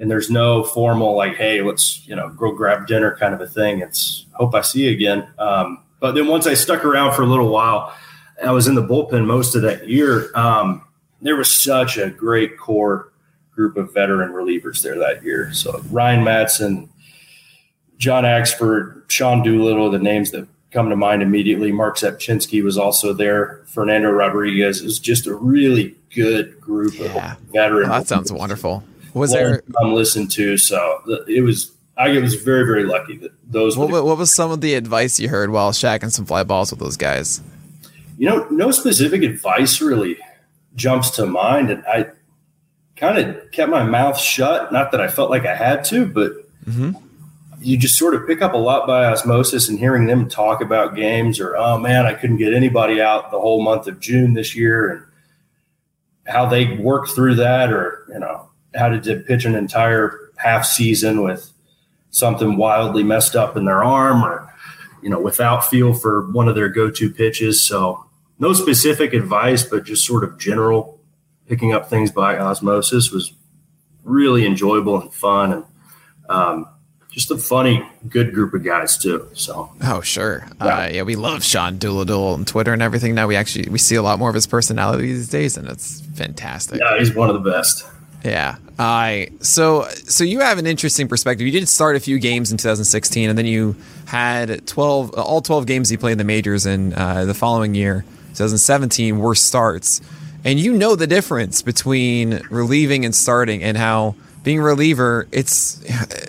and there's no formal like, hey, let's you know go grab dinner kind of a thing. It's hope I see you again. Um, but then once I stuck around for a little while, I was in the bullpen most of that year. Um, there was such a great core group of veteran relievers there that year. So Ryan Madson, John Axford, Sean Doolittle, the names that come to mind immediately. Mark Rzepczynski was also there. Fernando Rodriguez. is just a really good group yeah. of veteran. Oh, that sounds wonderful. Was there? I'm listened to, so it was I was very, very lucky that those. What, what was some of the advice you heard while shacking some fly balls with those guys? You know, no specific advice really jumps to mind, and I kind of kept my mouth shut. Not that I felt like I had to, but mm-hmm. you just sort of pick up a lot by osmosis and hearing them talk about games, or oh man, I couldn't get anybody out the whole month of June this year, and how they worked through that, or you know how to pitch an entire half season with something wildly messed up in their arm or you know without feel for one of their go-to pitches. So no specific advice but just sort of general picking up things by osmosis was really enjoyable and fun and um, just a funny good group of guys too so. Oh sure. Yeah, uh, yeah we love sean doolittle on twitter and everything. Now we actually we see a lot more of his personality these days and it's fantastic. Yeah he's one of the best yeah. I so so you have an interesting perspective. You did start a few games in 2016, and then you had 12 all 12 games you played in the majors in uh, the following year, 2017, were starts. And you know the difference between relieving and starting, and how being a reliever, it's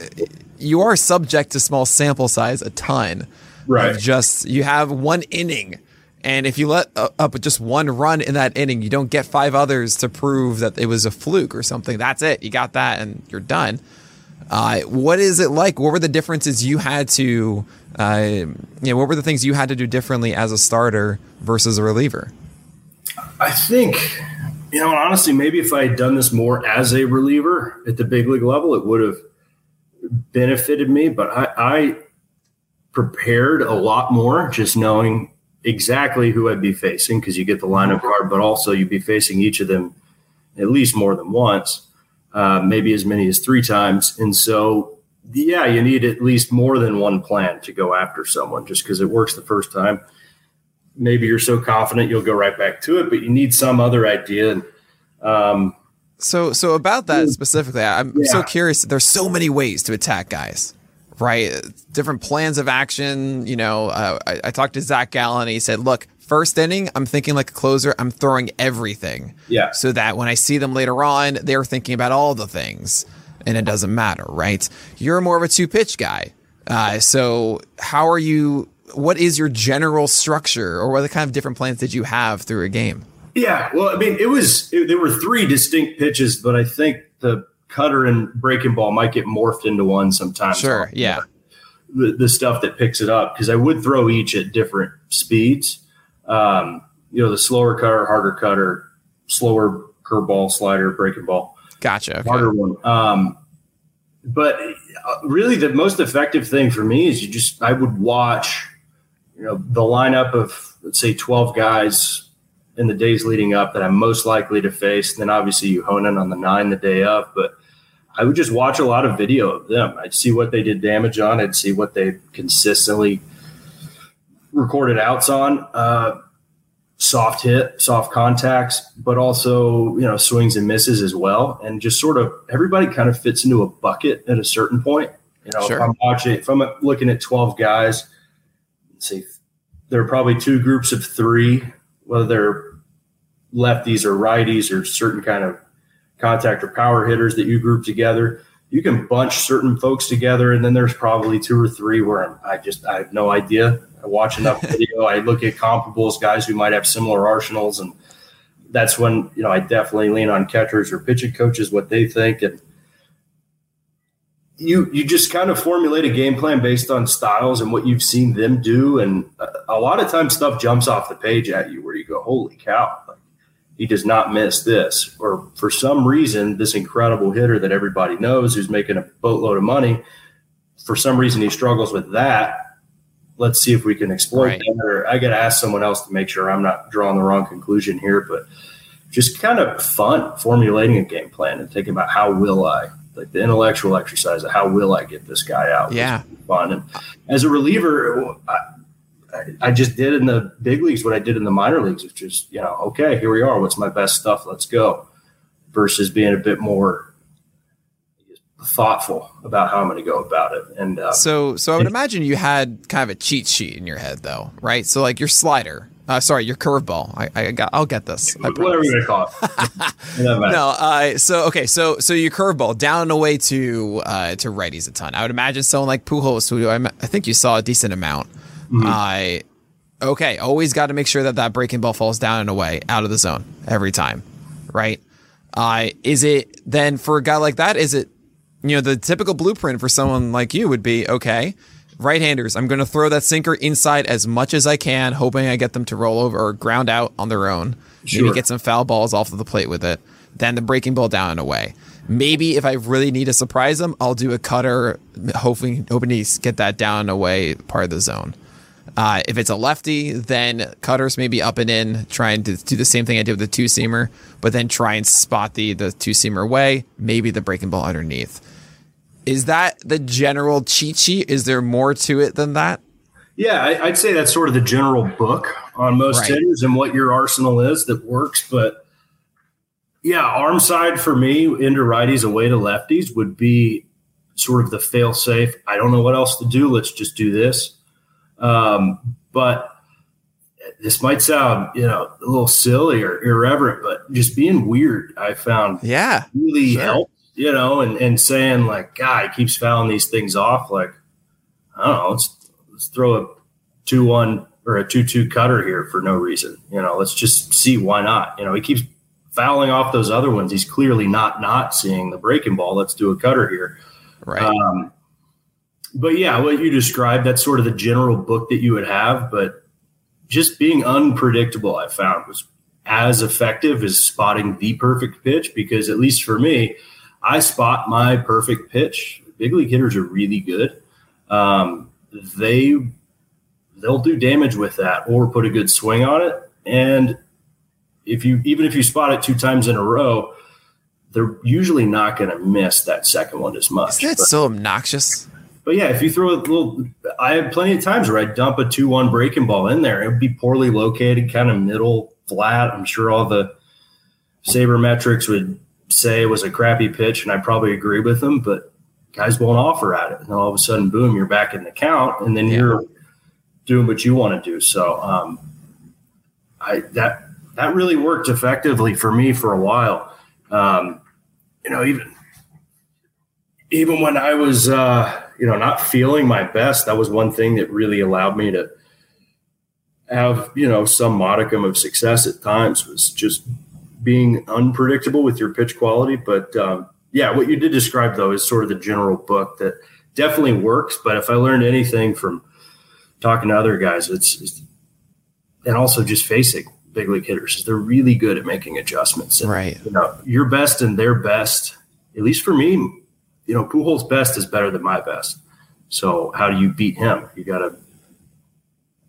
you are subject to small sample size a ton. Right. Just you have one inning and if you let up with just one run in that inning, you don't get five others to prove that it was a fluke or something. That's it. You got that and you're done. Uh, what is it like? What were the differences you had to, uh, you know, what were the things you had to do differently as a starter versus a reliever? I think, you know, honestly, maybe if I had done this more as a reliever at the big league level, it would have benefited me. But I, I prepared a lot more just knowing exactly who I'd be facing because you get the lineup card, but also you'd be facing each of them at least more than once, uh, maybe as many as three times. And so, yeah, you need at least more than one plan to go after someone just because it works the first time. Maybe you're so confident you'll go right back to it, but you need some other idea. And, um, so, so about that specifically, I'm yeah. so curious. There's so many ways to attack guys right? Different plans of action. You know, uh, I, I, talked to Zac Gallen. he said, "Look, first inning, I'm thinking like a closer. I'm throwing everything, yeah, so that when I see them later on, they're thinking about all the things, and it doesn't matter, right? You're more of a two pitch guy, uh, so how are you? What is your general structure, or what kind of different plans did you have through a game? Yeah, well, I mean, it was it, there were three distinct pitches, but I think the cutter and breaking ball might get morphed into one sometimes. Sure. Yeah. The, the stuff that picks it up because I would throw each at different speeds. Um, you know, the slower cutter, harder cutter, slower curveball, slider, breaking ball. Gotcha. Okay. Harder one. Um, but uh, really, the most effective thing for me is you just I would watch, you know, the lineup of let's say twelve guys in the days leading up that I'm most likely to face. And then obviously you hone in on the nine the day of, but I would just watch a lot of video of them. I'd see what they did damage on. I'd see what they consistently recorded outs on. Uh, soft hit, soft contacts, but also, you know, swings and misses as well. And just sort of everybody kind of fits into a bucket at a certain point. You know, sure. if I'm watching, if I'm looking at 12 guys, see, there are probably two groups of three, whether they're lefties or righties or certain kind of contact or power hitters that you group together. You can bunch certain folks together, and then there's probably two or three where I'm, I just I have no idea. I watch enough video. I look at comparables, guys who might have similar arsenals, and that's when you know I definitely lean on catchers or pitching coaches what they think, and you you just kind of formulate a game plan based on styles and what you've seen them do, and a lot of times stuff jumps off the page at you where you go, "Holy cow!" He does not miss this, or for some reason, this incredible hitter that everybody knows who's making a boatload of money, for some reason he struggles with that let's see if we can exploit right. that. Or I got to ask someone else to make sure I'm not drawing the wrong conclusion here. But just kind of fun formulating a game plan and thinking about how will I, like the intellectual exercise of how will I get this guy out. Yeah, fun. And as a reliever, I, I just did in the big leagues what I did in the minor leagues, which is you know, okay, here we are. What's my best stuff? Let's go. Versus being a bit more thoughtful about how I'm going to go about it. And uh, so, so I would imagine you had kind of a cheat sheet in your head, though, right? So, like your slider, uh, sorry, your curveball. I, I got, I'll get this. Whatever you call it. no, uh, so okay, so so your curveball down and away to uh, to righties a ton. I would imagine someone like Pujols, who I, I think you saw a decent amount. I mm-hmm. okay, always got to make sure that that breaking ball falls down and away, out of the zone every time, right? Uh, is it then for a guy like that? Is it you know, the typical blueprint for someone like you would be okay, right handers, I'm going to throw that sinker inside as much as I can, hoping I get them to roll over or ground out on their own. Sure. Maybe get some foul balls off of the plate with it. Then the breaking ball down and away. Maybe if I really need to surprise them, I'll do a cutter, hoping hoping to get that down and away part of the zone. Uh, if it's a lefty, then cutters maybe up and in, trying to do the same thing I did with the two seamer, but then try and spot the the two seamer away, maybe the breaking ball underneath. Is that the general cheat sheet? Is there more to it than that? Yeah, I, would say that's sort of the general book on most right. hitters and what your arsenal is that works. But yeah, arm side for me, into righties, away to lefties would be sort of the fail safe. I don't know what else to do. Let's just do this. Um, but this might sound, you know, a little silly or irreverent, but just being weird, I found yeah really sure. helped you know, and, and saying like, God, he keeps fouling these things off. Like, I don't know, let's, let's throw a two one or a two two cutter here for no reason. You know, let's just see why not. You know, he keeps fouling off those other ones. He's clearly not not seeing the breaking ball. Let's do a cutter here. Right. Um, but yeah, what you described, that's sort of the general book that you would have. But just being unpredictable, I found was as effective as spotting the perfect pitch because at least for me, I spot my perfect pitch. Big league hitters are really good. Um, they they'll do damage with that or put a good swing on it. And if you even if you spot it two times in a row, they're usually not going to miss that second one as much. That so obnoxious? But yeah, if you throw a little, I have plenty of times where I dump a two-one breaking ball in there. It would be poorly located, kind of middle flat. I'm sure all the sabermetrics would say it was a crappy pitch, and I probably agree with them, but guys won't offer at it. And all of a sudden, boom, you're back in the count, and then yeah. you're doing what you want to do. So, um, I that that really worked effectively for me for a while. Um, you know, even even when I was uh, you know not feeling my best, that was one thing that really allowed me to have you know some modicum of success at times was just being unpredictable with your pitch quality. But um, yeah, what you did describe though is sort of the general book that definitely works. But if I learned anything from talking to other guys, it's, it's and also just facing big league hitters, they're really good at making adjustments. And, right. You know, your best and their best, at least for me, you know, Pujols' best is better than my best. So how do you beat him? You got to,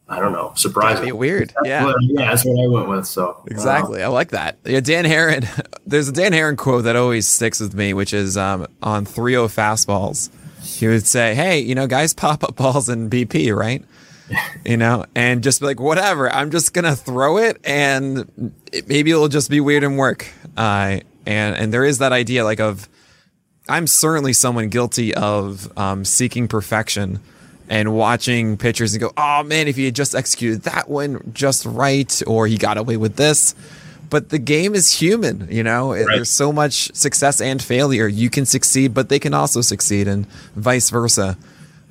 I don't know, surprise Be him. weird. Yeah. Well, yeah, that's what I went with. So Exactly. I like that. Yeah, Dan Haren. There's a Dan Haren quote that always sticks with me, which is um, on 3 0 fastballs. He would say, Hey, you know, guys pop up balls in BP, right? You know, and just be like, whatever, I'm just going to throw it and it, maybe it'll just be weird and work. Uh, and, and there is that idea like of, I'm certainly someone guilty of um, seeking perfection and watching pitchers and go, oh man, if he had just executed that one just right, or he got away with this. But the game is human, you know. There's so much success and failure. You can succeed, but they can also succeed, and vice versa.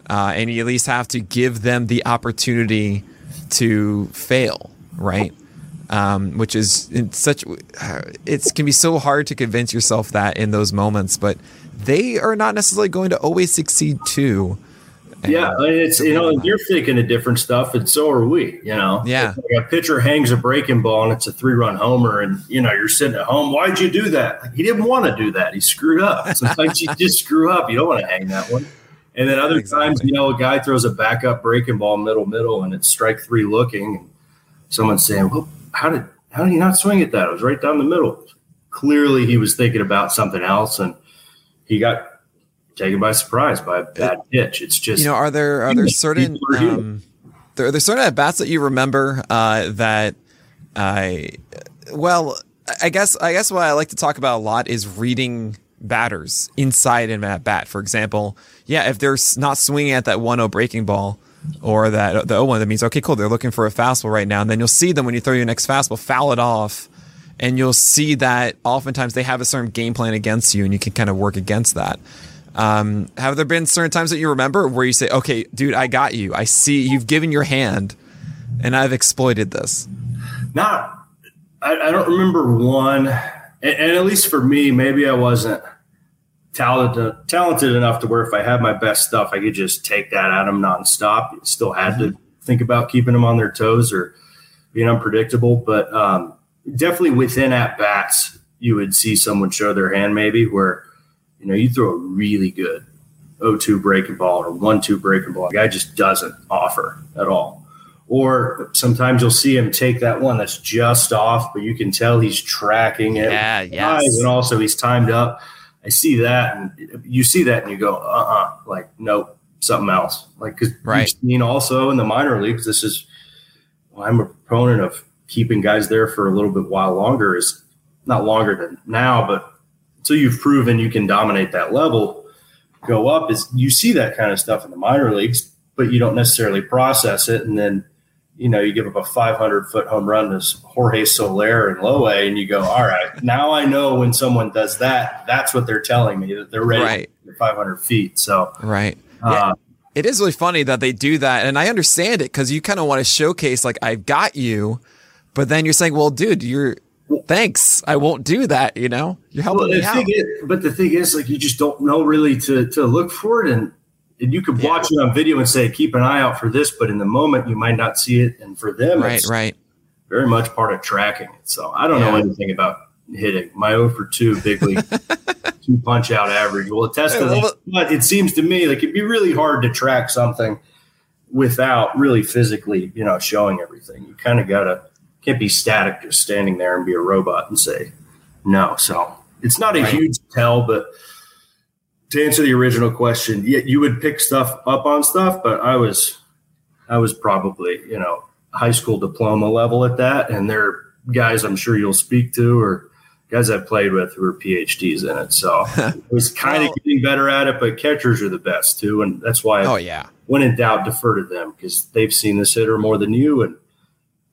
Uh, and you at least have to give them the opportunity to fail, right? Um, which is in such it can be so hard to convince yourself that in those moments, but they are not necessarily going to always succeed too. Yeah, and it's you know you're thinking of different stuff, and so are we. You know, Yeah. Like a pitcher hangs a breaking ball and it's a three run homer, and you know you're sitting at home. Why'd you do that? Like, he didn't want to do that. He screwed up. Sometimes you just screw up. You don't want to hang that one. And then other times, you know, a guy throws a backup breaking ball middle middle, and it's strike three looking. And someone's saying, "Well, how did how did he not swing at that? It was right down the middle." Clearly, he was thinking about something else, and he got taken by surprise by a bad pitch. It's just you know, are there are there certain um, there are there certain at bats that you remember uh, that I well, I guess I guess what I like to talk about a lot is reading batters inside and at bat. For example, yeah, if they're not swinging at that 1-0 breaking ball or that the 0-1, that means okay, cool, they're looking for a fastball right now, and then you'll see them when you throw your next fastball, foul it off. And you'll see that oftentimes they have a certain game plan against you, and you can kind of work against that. Um, have there been certain times that you remember where you say, "Okay, dude, I got you. I see you've given your hand, and I've exploited this." not I, I don't remember one and, and at least for me maybe i wasn't talented talented enough to where if i had my best stuff i could just take that at them nonstop still had to think about keeping them on their toes or being unpredictable but um, definitely within at bats you would see someone show their hand maybe where you know you throw a really good 0-2 breaking ball or 1-2 breaking ball the guy just doesn't offer at all or sometimes you'll see him take that one that's just off, but you can tell he's tracking it. Yeah, yes. And also he's timed up. I see that, and you see that, and you go, uh, uh like nope, something else. Like because Right. you've seen also in the minor leagues, this is. Well, I'm a proponent of keeping guys there for a little bit while longer. Is not longer than now, but until you've proven you can dominate that level, go up. Is you see that kind of stuff in the minor leagues, but you don't necessarily process it, and then you know, you give up a 500 foot home run to Jorge Soler and Lowe, and you go, all right, now I know when someone does that, that's what they're telling me that they're ready Right. for 500 feet. So, Right. uh, It is really funny that they do that, and I understand it because you kind of want to showcase like I've got you, but then you're saying, "Well, dude, you're thanks. I won't do that." You know, you're helping well, the me out. thing is, but the thing is, like, you just don't know really to, to look for it. And, and you could Yeah. watch it on video and say, keep an eye out for this, but in the moment, you might not see it. And for them, Right. it's Right. very much part of tracking it. So I don't know anything about hitting. My 0 for 2 big league two punch out average will attest to well, that. But it seems to me like it'd be really hard to track something without really physically, you know, showing everything. You kind of gotta can't be static just standing there and be a robot and say no. So it's not a Right. huge tell, but to answer the original question, yeah, you would pick stuff up on stuff, but I was I was probably, you know, high school diploma level at that. And there are guys I'm sure you'll speak to or guys I've played with who are PhDs in it. So it was kind Well- of getting better at it, but catchers are the best too. And that's why Oh yeah. when in doubt, defer to them because they've seen this hitter more than you and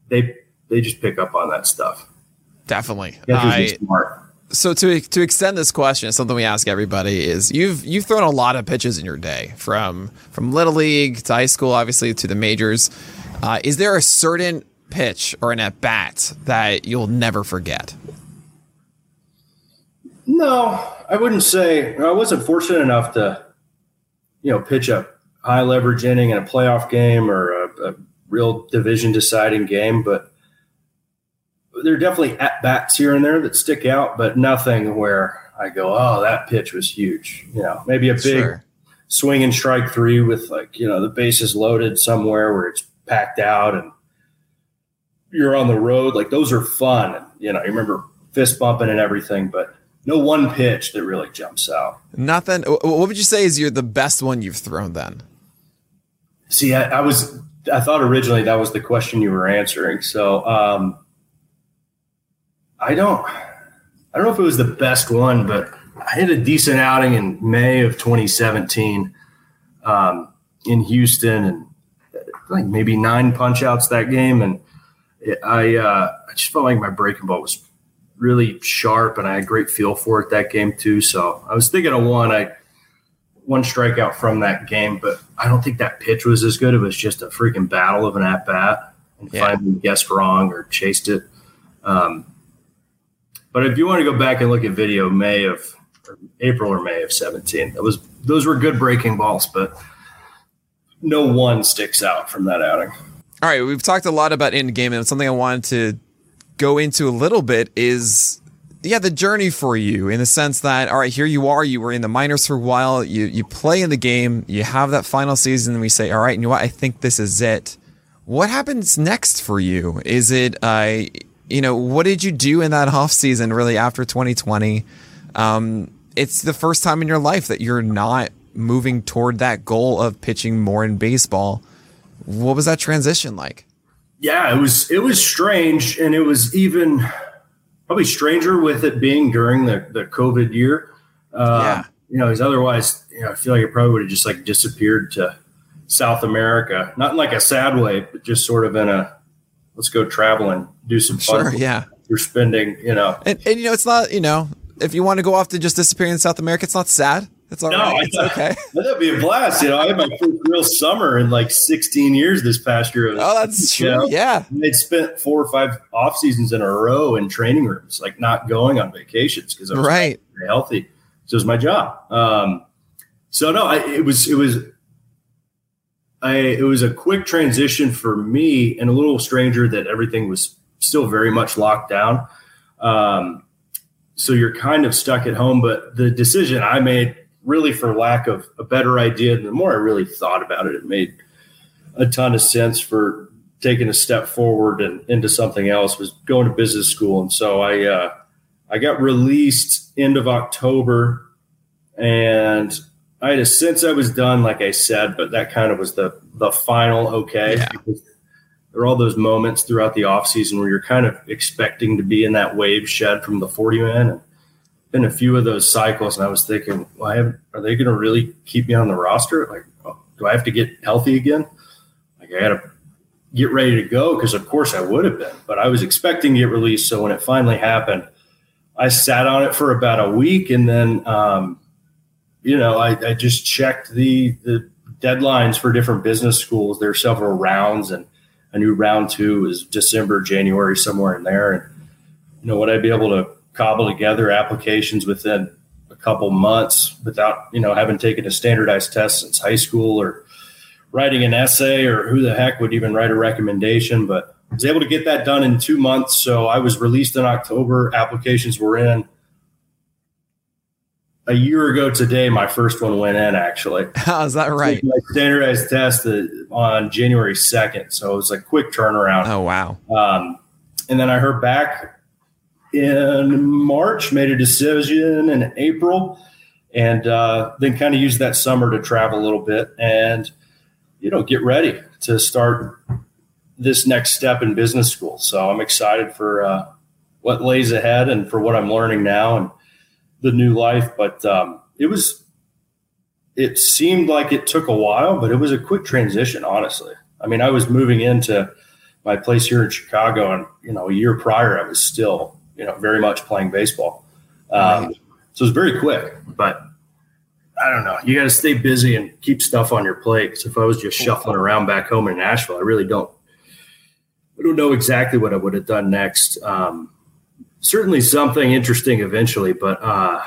they they just pick up on that stuff. Definitely. I, so to to extend this question, something we ask everybody is you've you've thrown a lot of pitches in your day, from from little league to high school, obviously to the majors. Uh, is there a certain pitch or an at bat that you'll never forget? No, I wouldn't say I wasn't fortunate enough to, you know, pitch a high leverage inning in a playoff game or a, a real division deciding game, but there are definitely at bats here and there that stick out, but nothing where I go, oh, that pitch was huge. You know, maybe a big Sure. swing and strike three with like, you know, the bases loaded somewhere where it's packed out and you're on the road. Like those are fun. And, you know, you remember fist bumping and everything, but no one pitch that really jumps out. Nothing. What would you say is you're the best one you've thrown then? See, I, I was, I thought originally that was the question you were answering. So, um, I don't, I don't know if it was the best one, but I had a decent outing in May of 2017 um, in Houston, and like maybe nine punch outs that game, and it, I, uh, I just felt like my breaking ball was really sharp, and I had great feel for it that game too. So I was thinking of one. I one strikeout from that game, but I don't think that pitch was as good. It was just a freaking battle of an at bat, and Yeah. finally guessed wrong or chased it. Um, but if you want to go back and look at video, May of or April or May of seventeen, that was those were good breaking balls, but no one sticks out from that outing. All right, we've talked a lot about in game, and something I wanted to go into a little bit is yeah, the journey for you in the sense that all right, here you are, you were in the minors for a while, you you play in the game, you have that final season, and we say, all right, you know what, I think this is it. What happens next for you? Is it uh you know, what did you do in that off season really after 2020? Um, it's the first time in your life that you're not moving toward that goal of pitching more in baseball. What was that transition like? yeah, it was it was strange, and it was even probably stranger with it being during the the COVID year. Uh, Yeah. you know, because otherwise, you know, I feel like it probably would have just like disappeared to South America, not in like a sad way, but just sort of in a let's go travel and do some fun. Sure, yeah. You're spending, you know. And, and you know, it's not, you know, if you want to go off to just disappear in South America, it's not sad. It's all No, right. It's thought- okay. That'd be a blast. You know, I had my first real summer in like 16 years this past year. Oh, that's true. know? Yeah. And They'd spent four or five off seasons in a row in training rooms, like not going on vacations because I was Right. very healthy. So it was my job. Um, so no, I, it was it was I it was a quick transition for me and a little stranger that everything was still very much locked down. Um, so you're kind of stuck at home. But the decision I made, really for lack of a better idea, and the more I really thought about it, it made a ton of sense for taking a step forward and into something else. Was going to business school, and so I uh, I got released end of October, and I had a sense I was done, like I said, but that kind of was the the final okay. Yeah. There are all those moments throughout the off season where you're kind of expecting to be in that wave shed from the 40 man and been a few of those cycles and I was thinking, well, are they going to really keep me on the roster? Like, oh, do I have to get healthy again? Like I got to get ready to go. Cause of course I would have been, but I was expecting to get released. So when it finally happened, I sat on it for about a week and then, um, you know, I, I just checked the, the deadlines for different business schools. There are several rounds and I knew round two was December, January, somewhere in there. And, you know, would I be able to cobble together applications within a couple months without, you know, having taken a standardized test since high school or writing an essay or who the heck would even write a recommendation? But I was able to get that done in two months. So I was released in October. Applications were in. A year ago today, my first one went in actually. Is that right? My standardized test uh, on January 2nd. So it was a quick turnaround. Oh, wow. Um, and then I heard back in March, made a decision in April, and uh, then kind of used that summer to travel a little bit and, you know, get ready to start this next step in business school. So I'm excited for uh, what lays ahead and for what I'm learning now and the new life. But um, it was, it seemed like it took a while, but it was a quick transition, honestly. I mean, I was moving into my place here in Chicago, and you know, a year prior, I was still, you know, very much playing baseball. Um, Right. So it was very quick, but I don't know. You got to stay busy and keep stuff on your plate. Because if I was just shuffling around back home in Nashville, I really don't. I don't know exactly what I would have done next. Um, certainly something interesting eventually, but uh,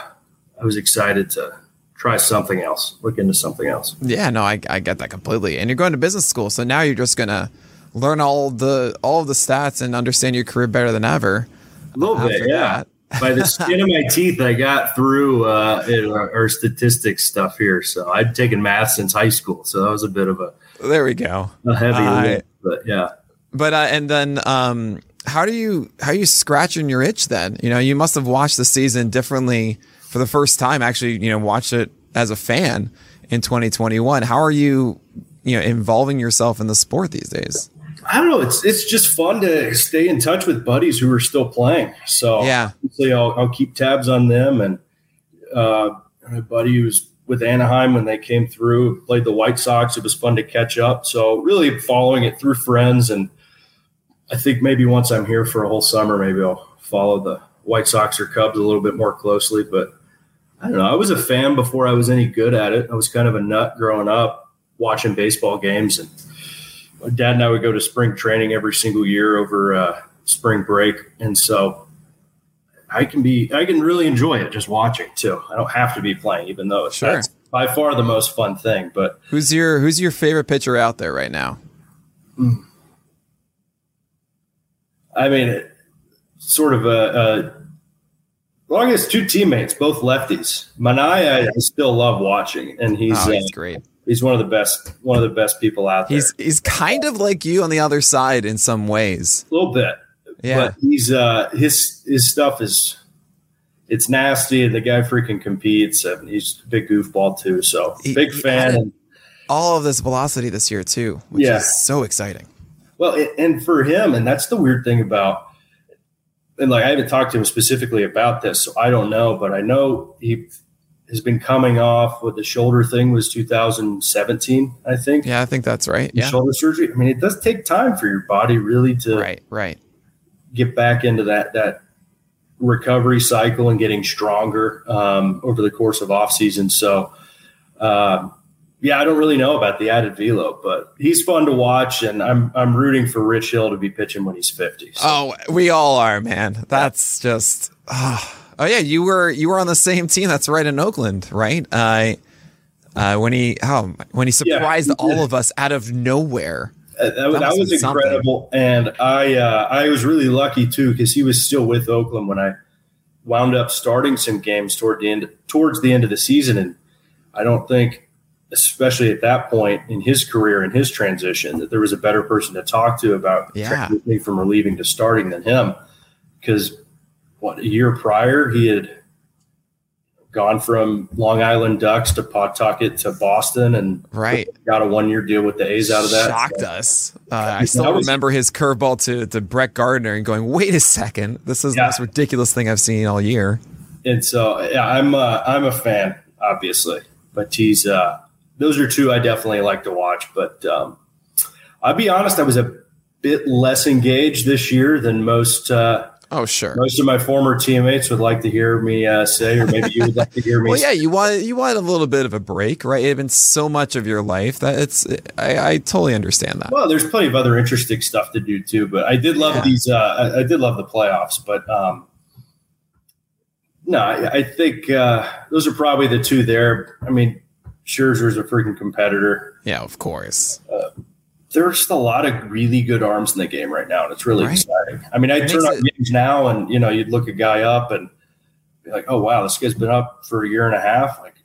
I was excited to try something else, look into something else. Yeah, no, I, I get that completely. And you're going to business school, so now you're just gonna learn all the all the stats and understand your career better than ever. A little bit, yeah. by the skin of my teeth, I got through uh, it, our, our statistics stuff here. So I'd taken math since high school, so that was a bit of a There we go. a heavy Uh, lift. But yeah, But uh, and then um, how do you how are you scratching your itch then? You know, you must have watched the season differently for the first time. Actually, you know, watched it as a fan in 2021. How are you, you know, involving yourself in the sport these days? I don't know. It's it's just fun to stay in touch with buddies who are still playing. So Yeah. I'll, I'll keep tabs on them. And uh, my buddy who's with Anaheim when they came through played the White Sox. It was fun to catch up. So really following it through friends. And I think maybe once I'm here for a whole summer, maybe I'll follow the White Sox or Cubs a little bit more closely. But I don't know. I was a fan before I was any good at it. I was kind of a nut growing up watching baseball games and my dad and I would go to spring training every single year over uh, spring break, and so I can be I can really enjoy it just watching too. I don't have to be playing, even though it's Sure. by far the most fun thing. But Who's your who's your favorite pitcher out there right now? I mean, sort of a, a long as two teammates, both lefties. Manaea, I, I still love watching, and he's oh, uh, great. he's one of the best one of the best people out there. He's he's kind of like you on the other side in some ways. a little bit. Yeah. But he's uh his his stuff is it's nasty and the guy freaking competes and he's a big goofball too. So He- big fan All of this velocity this year too, which Yeah. is so exciting. Well and- for him and that's the weird thing about and like I haven't talked to him specifically about this, so I don't know, but I know he has been coming off with the shoulder thing was 2017, I think. Yeah, I think that's right. Yeah. Shoulder surgery. I mean, it does take time for your body really to Right, right. get back into that that recovery cycle and getting stronger um, over the course of off season. So, um, yeah, I don't really know about the added velo, but he's fun to watch, and I'm I'm rooting for Rich Hill to be pitching when he's 50. So, Oh, we all are, man. That's just. Oh, oh yeah, you were you were on the same team. That's right in Oakland, right? Uh, uh, when he oh, when he Yeah, surprised he all of us out of nowhere. Uh, that, that, must was something. incredible, and I uh, I was really lucky too because he was still with Oakland when I wound up starting some games toward the end towards the end of the season, and I don't think, especially at that point in his career and his transition, that there was a better person to talk to about Yeah. transitioning from relieving to starting than him, because what a year prior he had gone from Long Island Ducks to Pawtucket to Boston and Right. got a one year deal with the A's out of that. Shocked So- us. Uh, I still was- remember his curveball to to Brett Gardner and going, "Wait a second, this is the most ridiculous thing I've seen all year." and so yeah, I'm uh, I'm a fan, obviously, but he's uh, those are two I definitely like to watch. But um, I'll be honest, I was a bit less engaged this year than most uh, Oh sure. most of my former teammates would like to hear me uh, say, or maybe you would like to hear me. Well, yeah, you want you want a little bit of a break, right? It had been so much of your life that it's. I, I totally understand that. Well, there's plenty of other interesting stuff to do too, but I did love Yeah. these. Uh, I, I did love the playoffs, but um, no, I, I think uh, those are probably the two there. I mean, Scherzer's a freaking competitor. Yeah, of course. Uh, there's just a lot of really good arms in the game right now, and it's really Right. exciting. I mean, I turn on games now, and you know, you'd look a guy up and be like, "Oh wow, this guy's been up for a year and a half." Like,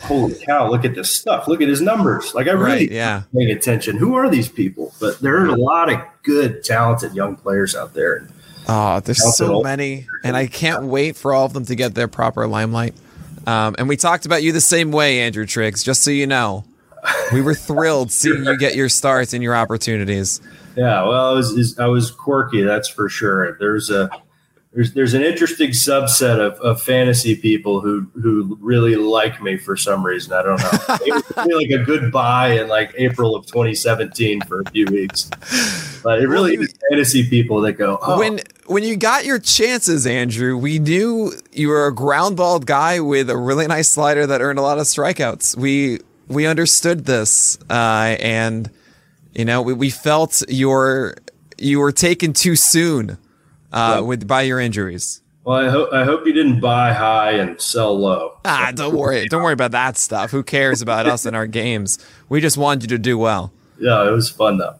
holy cow, look at this stuff! Look at his numbers. Like, I really Right? Yeah. paying attention. Who are these people? But there are a lot of good, talented young players out there. Oh, there's so many, and I can't wait for all of them to get their proper limelight. Um, and we talked about you the same way, Andrew Triggs. Just so you know, we were thrilled seeing you get your starts and your opportunities. Yeah, well, I was I was quirky, that's for sure. There's a there's there's an interesting subset of, of fantasy people who who really like me for some reason. I don't know. It was really like a good buy in like April of 2017 for a few weeks. But it really is fantasy people that go, oh, When when you got your chances, Andrew, we knew you were a ground balled guy with a really nice slider that earned a lot of strikeouts. We we understood this, uh, and you know we, we felt your you were taken too soon uh, with by your injuries. well, I hope I hope you didn't buy high and sell low. Ah, don't worry, don't worry about that stuff. Who cares about us and our games? We just wanted you to do well. Yeah, it was fun though.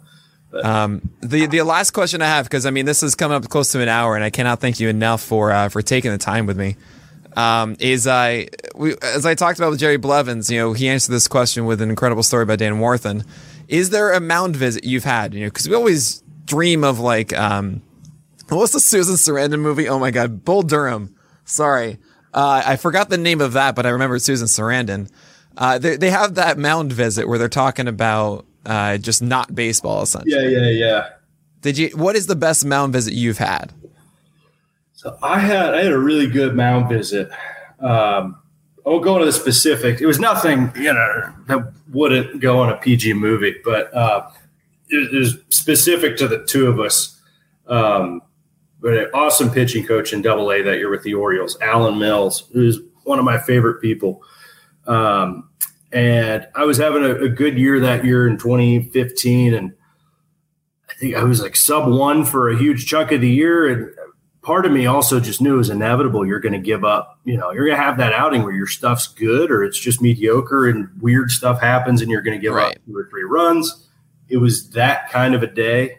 Um, the the last question I have, because I mean this is coming up close to an hour, and I cannot thank you enough for uh, for taking the time with me. Um, is I we, as I talked about with Jerry Blevins, you know, he answered this question with an incredible story by Dan Warthen. Is there a mound visit you've had? You know, because we always dream of like, um, what's the Susan Sarandon movie? Oh my God, Bull Durham. Sorry, uh, I forgot the name of that, but I remember Susan Sarandon. Uh, they they have that mound visit where they're talking about uh, just not baseball essentially. Yeah, yeah, yeah. Did you? What is the best mound visit you've had? So I had I had a really good mound visit. Um, I won't go into the specifics. It was nothing, you know, that wouldn't go on a PG movie, but uh, it, it, was specific to the two of us. Um, but an awesome pitching coach in Double A that year with the Orioles, Alan Mills, who's one of my favorite people. Um, and I was having a, a, good year that year in 2015, and I think I was like sub one for a huge chunk of the year, and part of me also just knew it was inevitable. You're going to give up. You know, you're going to have that outing where your stuff's good or it's just mediocre and weird stuff happens and you're going to give right. up two or three runs. It was that kind of a day,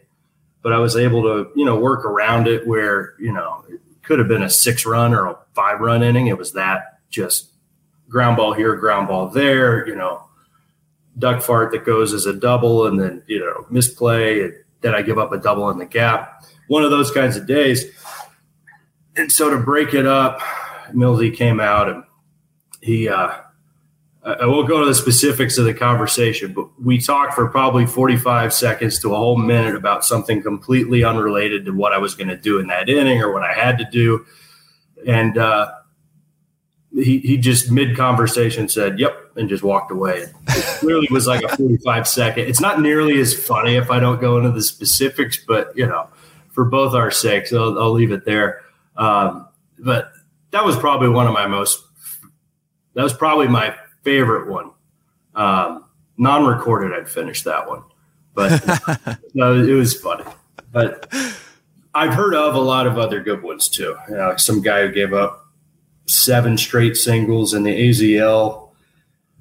but I was able to, you know, work around it where, you know, it could have been a six run or a five run inning. It was that just ground ball here, ground ball there, you know, duck fart that goes as a double and then, you know, misplay. And then I give up a double in the gap. One of those kinds of days and so to break it up, Millsy came out and he, uh, I won't go to the specifics of the conversation, but we talked for probably 45 seconds to a whole minute about something completely unrelated to what I was going to do in that inning or what I had to do. And uh, he, he just mid conversation said, Yep, and just walked away. It clearly was like a 45 second. It's not nearly as funny if I don't go into the specifics, but you know, for both our sakes, I'll, I'll leave it there. Um, but that was probably one of my most, that was probably my favorite one. Um, non recorded, I'd finish that one. But no, it was funny. But I've heard of a lot of other good ones too. You know, like some guy who gave up seven straight singles in the AZL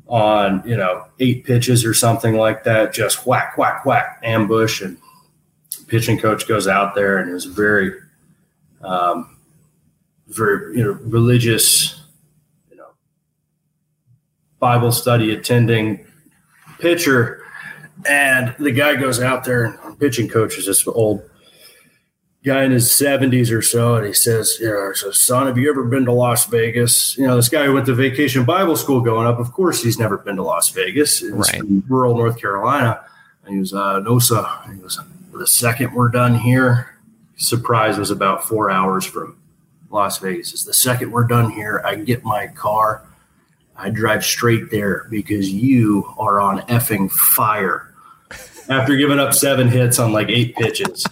on, you know, eight pitches or something like that, just whack, whack, whack, ambush. And pitching coach goes out there and is very, um, very you know religious, Bible study attending pitcher, and the guy goes out there and pitching coach is this old guy in his 70s or so, and he says, you know, says, son, have you ever been to Las Vegas? You know, this guy who went to vacation Bible school going up, of course he's never been to Las Vegas. It's right. rural North Carolina. And he was, uh, no, sir. he goes, the second we're done here, surprise was about four hours from Las Vegas. Is the second we're done here, I get my car, I drive straight there because you are on effing fire. After giving up seven hits on like eight pitches.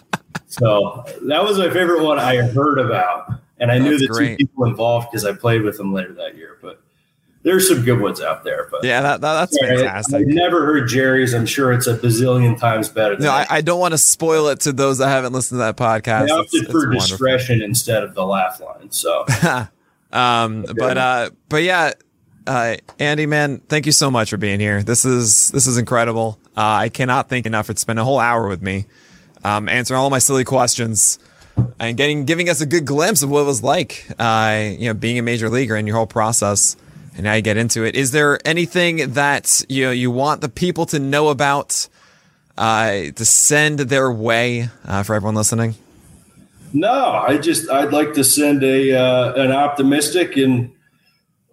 So that was my favorite one I heard about. And I That's knew the great. two people involved because I played with them later that year. But there's some good ones out there. But yeah, that, that, that's fantastic. I, have never heard Jerry's. I'm sure it's a bazillion times better. no, I, I, don't want to spoil it to those that haven't listened to that podcast. I opted it's, for it's discretion wonderful. instead of the laugh line. So, um, but uh, but yeah, uh, Andy, man, thank you so much for being here. This is this is incredible. Uh, I cannot thank enough for spending a whole hour with me, um, answering all my silly questions and getting giving us a good glimpse of what it was like, uh, you know, being a major leaguer and your whole process and now you get into it. Is there anything that you know you want the people to know about uh, to send their way uh, for everyone listening? No, I just I'd like to send a uh, an optimistic and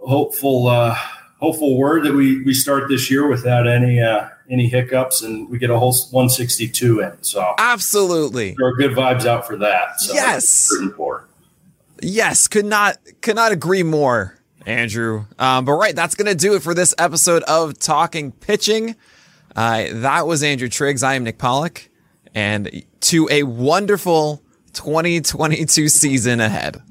hopeful uh, hopeful word that we we start this year without any uh, any hiccups and we get a whole 162 in. So absolutely, there are good vibes out for that. So yes, yes, could not could not agree more. Andrew. Um, but right, that's going to do it for this episode of Talking Pitching. Uh, that was Andrew Triggs. I am Nick Pollack, And to a wonderful 2022 season ahead.